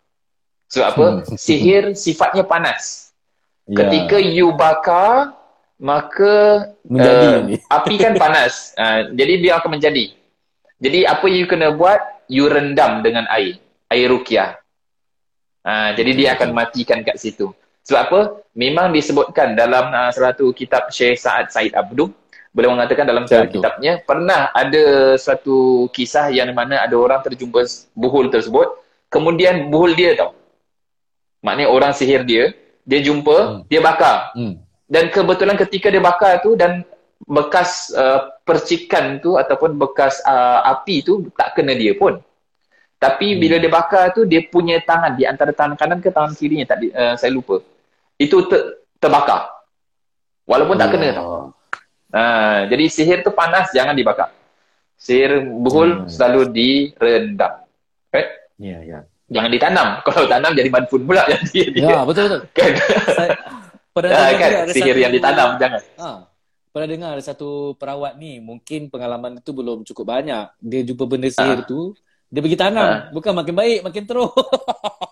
[SPEAKER 2] Sebab apa?
[SPEAKER 1] Hmm.
[SPEAKER 2] Sihir sifatnya panas.
[SPEAKER 1] Ya.
[SPEAKER 2] Ketika you bakar, maka
[SPEAKER 1] Menjadi
[SPEAKER 2] uh, api kan panas. Uh, jadi dia akan menjadi. Jadi apa you kena buat, you rendam dengan air. Air rukiah. Uh, jadi dia akan matikan kat situ. Sebab apa? Memang disebutkan dalam uh, salah satu kitab Syekh Sa'ad Said Abdu, beliau mengatakan dalam salah
[SPEAKER 1] Betul.
[SPEAKER 2] kitabnya, pernah ada suatu kisah yang mana ada orang terjumpa buhul tersebut, kemudian buhul dia tau. Maknanya orang sihir dia, dia jumpa,
[SPEAKER 1] Hmm.
[SPEAKER 2] dia bakar.
[SPEAKER 1] Hmm.
[SPEAKER 2] Dan kebetulan ketika dia bakar tu dan bekas uh, percikan tu ataupun bekas uh, api tu tak kena dia pun. Tapi
[SPEAKER 1] Hmm.
[SPEAKER 2] bila dia bakar tu dia punya tangan di antara tangan kanan ke tangan kirinya tak uh, saya lupa. Itu ter, terbakar. Walaupun tak kena tau.
[SPEAKER 1] Allah.
[SPEAKER 2] Uh, jadi sihir tu panas jangan dibakar. Sihir buhul
[SPEAKER 1] Hmm.
[SPEAKER 2] selalu direndam. Right?
[SPEAKER 1] Ya, ya.
[SPEAKER 2] Jangan ditanam. Kalau tanam jadi manfun pula jadi.
[SPEAKER 1] Ya, betul betul.
[SPEAKER 2] Kan?
[SPEAKER 1] Saya pernah
[SPEAKER 2] Ah,
[SPEAKER 1] dengar
[SPEAKER 2] kan sihir
[SPEAKER 1] satu-
[SPEAKER 2] yang ditanam jangan.
[SPEAKER 1] Ha, pernah dengar ada satu perawat ni, mungkin pengalaman itu belum cukup banyak. Dia jumpa benda sihir
[SPEAKER 2] Ah.
[SPEAKER 1] tu, dia pergi tanam.
[SPEAKER 2] Ah.
[SPEAKER 1] Bukan makin baik, makin teruk.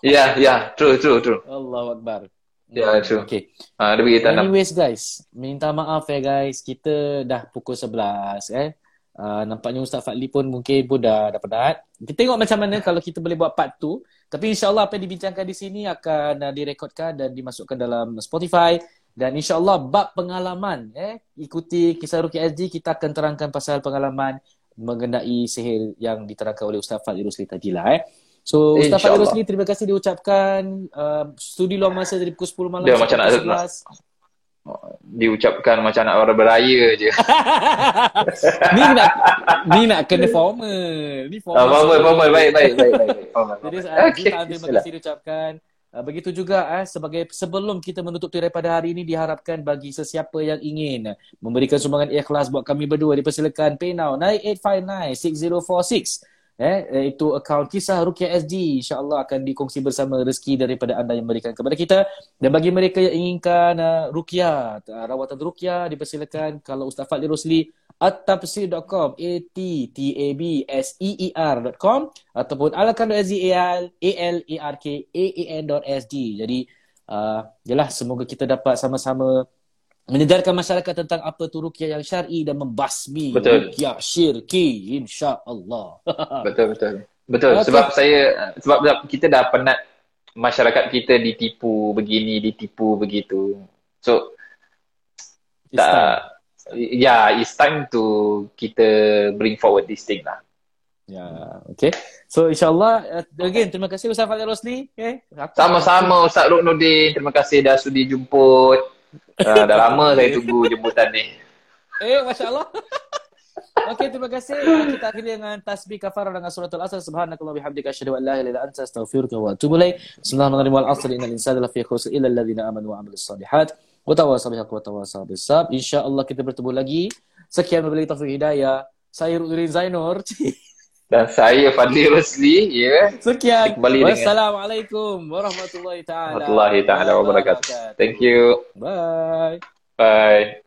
[SPEAKER 2] Ya, ya, true, true, true.
[SPEAKER 1] Allahu Akbar.
[SPEAKER 2] Ya, true.
[SPEAKER 1] Okay.
[SPEAKER 2] Ah, dia pergi tanam.
[SPEAKER 1] Anyways guys, minta maaf ya guys. Kita dah pukul 11 eh. Uh, nampaknya Ustaz Fadli pun mungkin pun dah, dah penat. Kita tengok macam mana kalau kita boleh buat part 2. Tapi insyaAllah apa yang dibincangkan di sini akan uh, direkodkan dan dimasukkan dalam Spotify. Dan insyaAllah bab pengalaman. Eh, ikuti kisah Ruki SD, kita akan terangkan pasal pengalaman mengenai sihir yang diterangkan oleh Ustaz Fadli Rusli tadi lah eh. So Ustaz Fadli
[SPEAKER 2] InsyaAllah.
[SPEAKER 1] Rusli terima kasih diucapkan uh, studi luang masa dari pukul 10 malam
[SPEAKER 2] Dia macam nak- nak-
[SPEAKER 1] 11.
[SPEAKER 2] Diucapkan macam nak orang beraya je.
[SPEAKER 1] ni nak ni nak kena formal. Ni formal.
[SPEAKER 2] Ah, formal, formal. Baik, baik, baik. baik, baik. Formal,
[SPEAKER 1] Jadi
[SPEAKER 2] formal.
[SPEAKER 1] uh,
[SPEAKER 2] Okey,
[SPEAKER 1] jutaan terima kasih diucapkan. Uh, begitu juga eh, sebagai sebelum kita menutup tirai pada hari ini diharapkan bagi sesiapa yang ingin memberikan sumbangan ikhlas buat kami berdua dipersilakan PayNow 98596046 eh itu akaun kisah Rukia SD insyaallah akan dikongsi bersama rezeki daripada anda yang memberikan kepada kita. Dan bagi mereka yang inginkan uh, ruqyah uh, rawatan ruqyah dipersilakan. Kalau Ustaz Fadli Rosli at-tafsir.com a t t a b s e e r.com ataupun alakan.sg a l a r k a a n.sg jadi uh, jelah semoga kita dapat sama-sama menyedarkan masyarakat tentang apa tu ruqyah yang syar'i dan membasmi
[SPEAKER 2] Betul.
[SPEAKER 1] ruqyah syirki insya-Allah.
[SPEAKER 2] Betul, betul. Betul.
[SPEAKER 1] Okey.
[SPEAKER 2] Sebab saya, sebab kita dah penat masyarakat kita ditipu begini, ditipu begitu. So,
[SPEAKER 1] It's time.
[SPEAKER 2] tak, yeah, it's time to kita bring forward this thing lah.
[SPEAKER 1] Ya, okay. So insyaAllah, uh, again, terima kasih Ustaz Fadil Rosli. Okay.
[SPEAKER 2] Sama-sama Ustaz Ruknudin. Terima kasih dah sudi jemput. Uh, dah lama saya tunggu jemputan ni.
[SPEAKER 1] Eh, Masya Allah. Okey, terima kasih. Kita akhiri dengan tasbih kafarah dengan suratul asr. Subhanakallah bihamdika asyhadu an la ilaha illa anta astaghfiruka wa atubu ilaik. Bismillahirrahmanirrahim. Wal asr innal insana lafi khusr illa alladhina amanu wa amilus solihat. Wa tawasaw bil haqqi wa tawasaw bis sabr. Insya-Allah kita bertemu lagi. Sekian wabillahi taufiq hidayah. Saya Rudin Zainur.
[SPEAKER 2] Dan saya Fadli Rosli, ya.
[SPEAKER 1] Sekian.
[SPEAKER 2] Kembali dengan-
[SPEAKER 1] Wassalamualaikum warahmatullahi taala.
[SPEAKER 2] Warahmatullahi taala wabarakatuh. Thank you.
[SPEAKER 1] Bye.
[SPEAKER 2] Bye.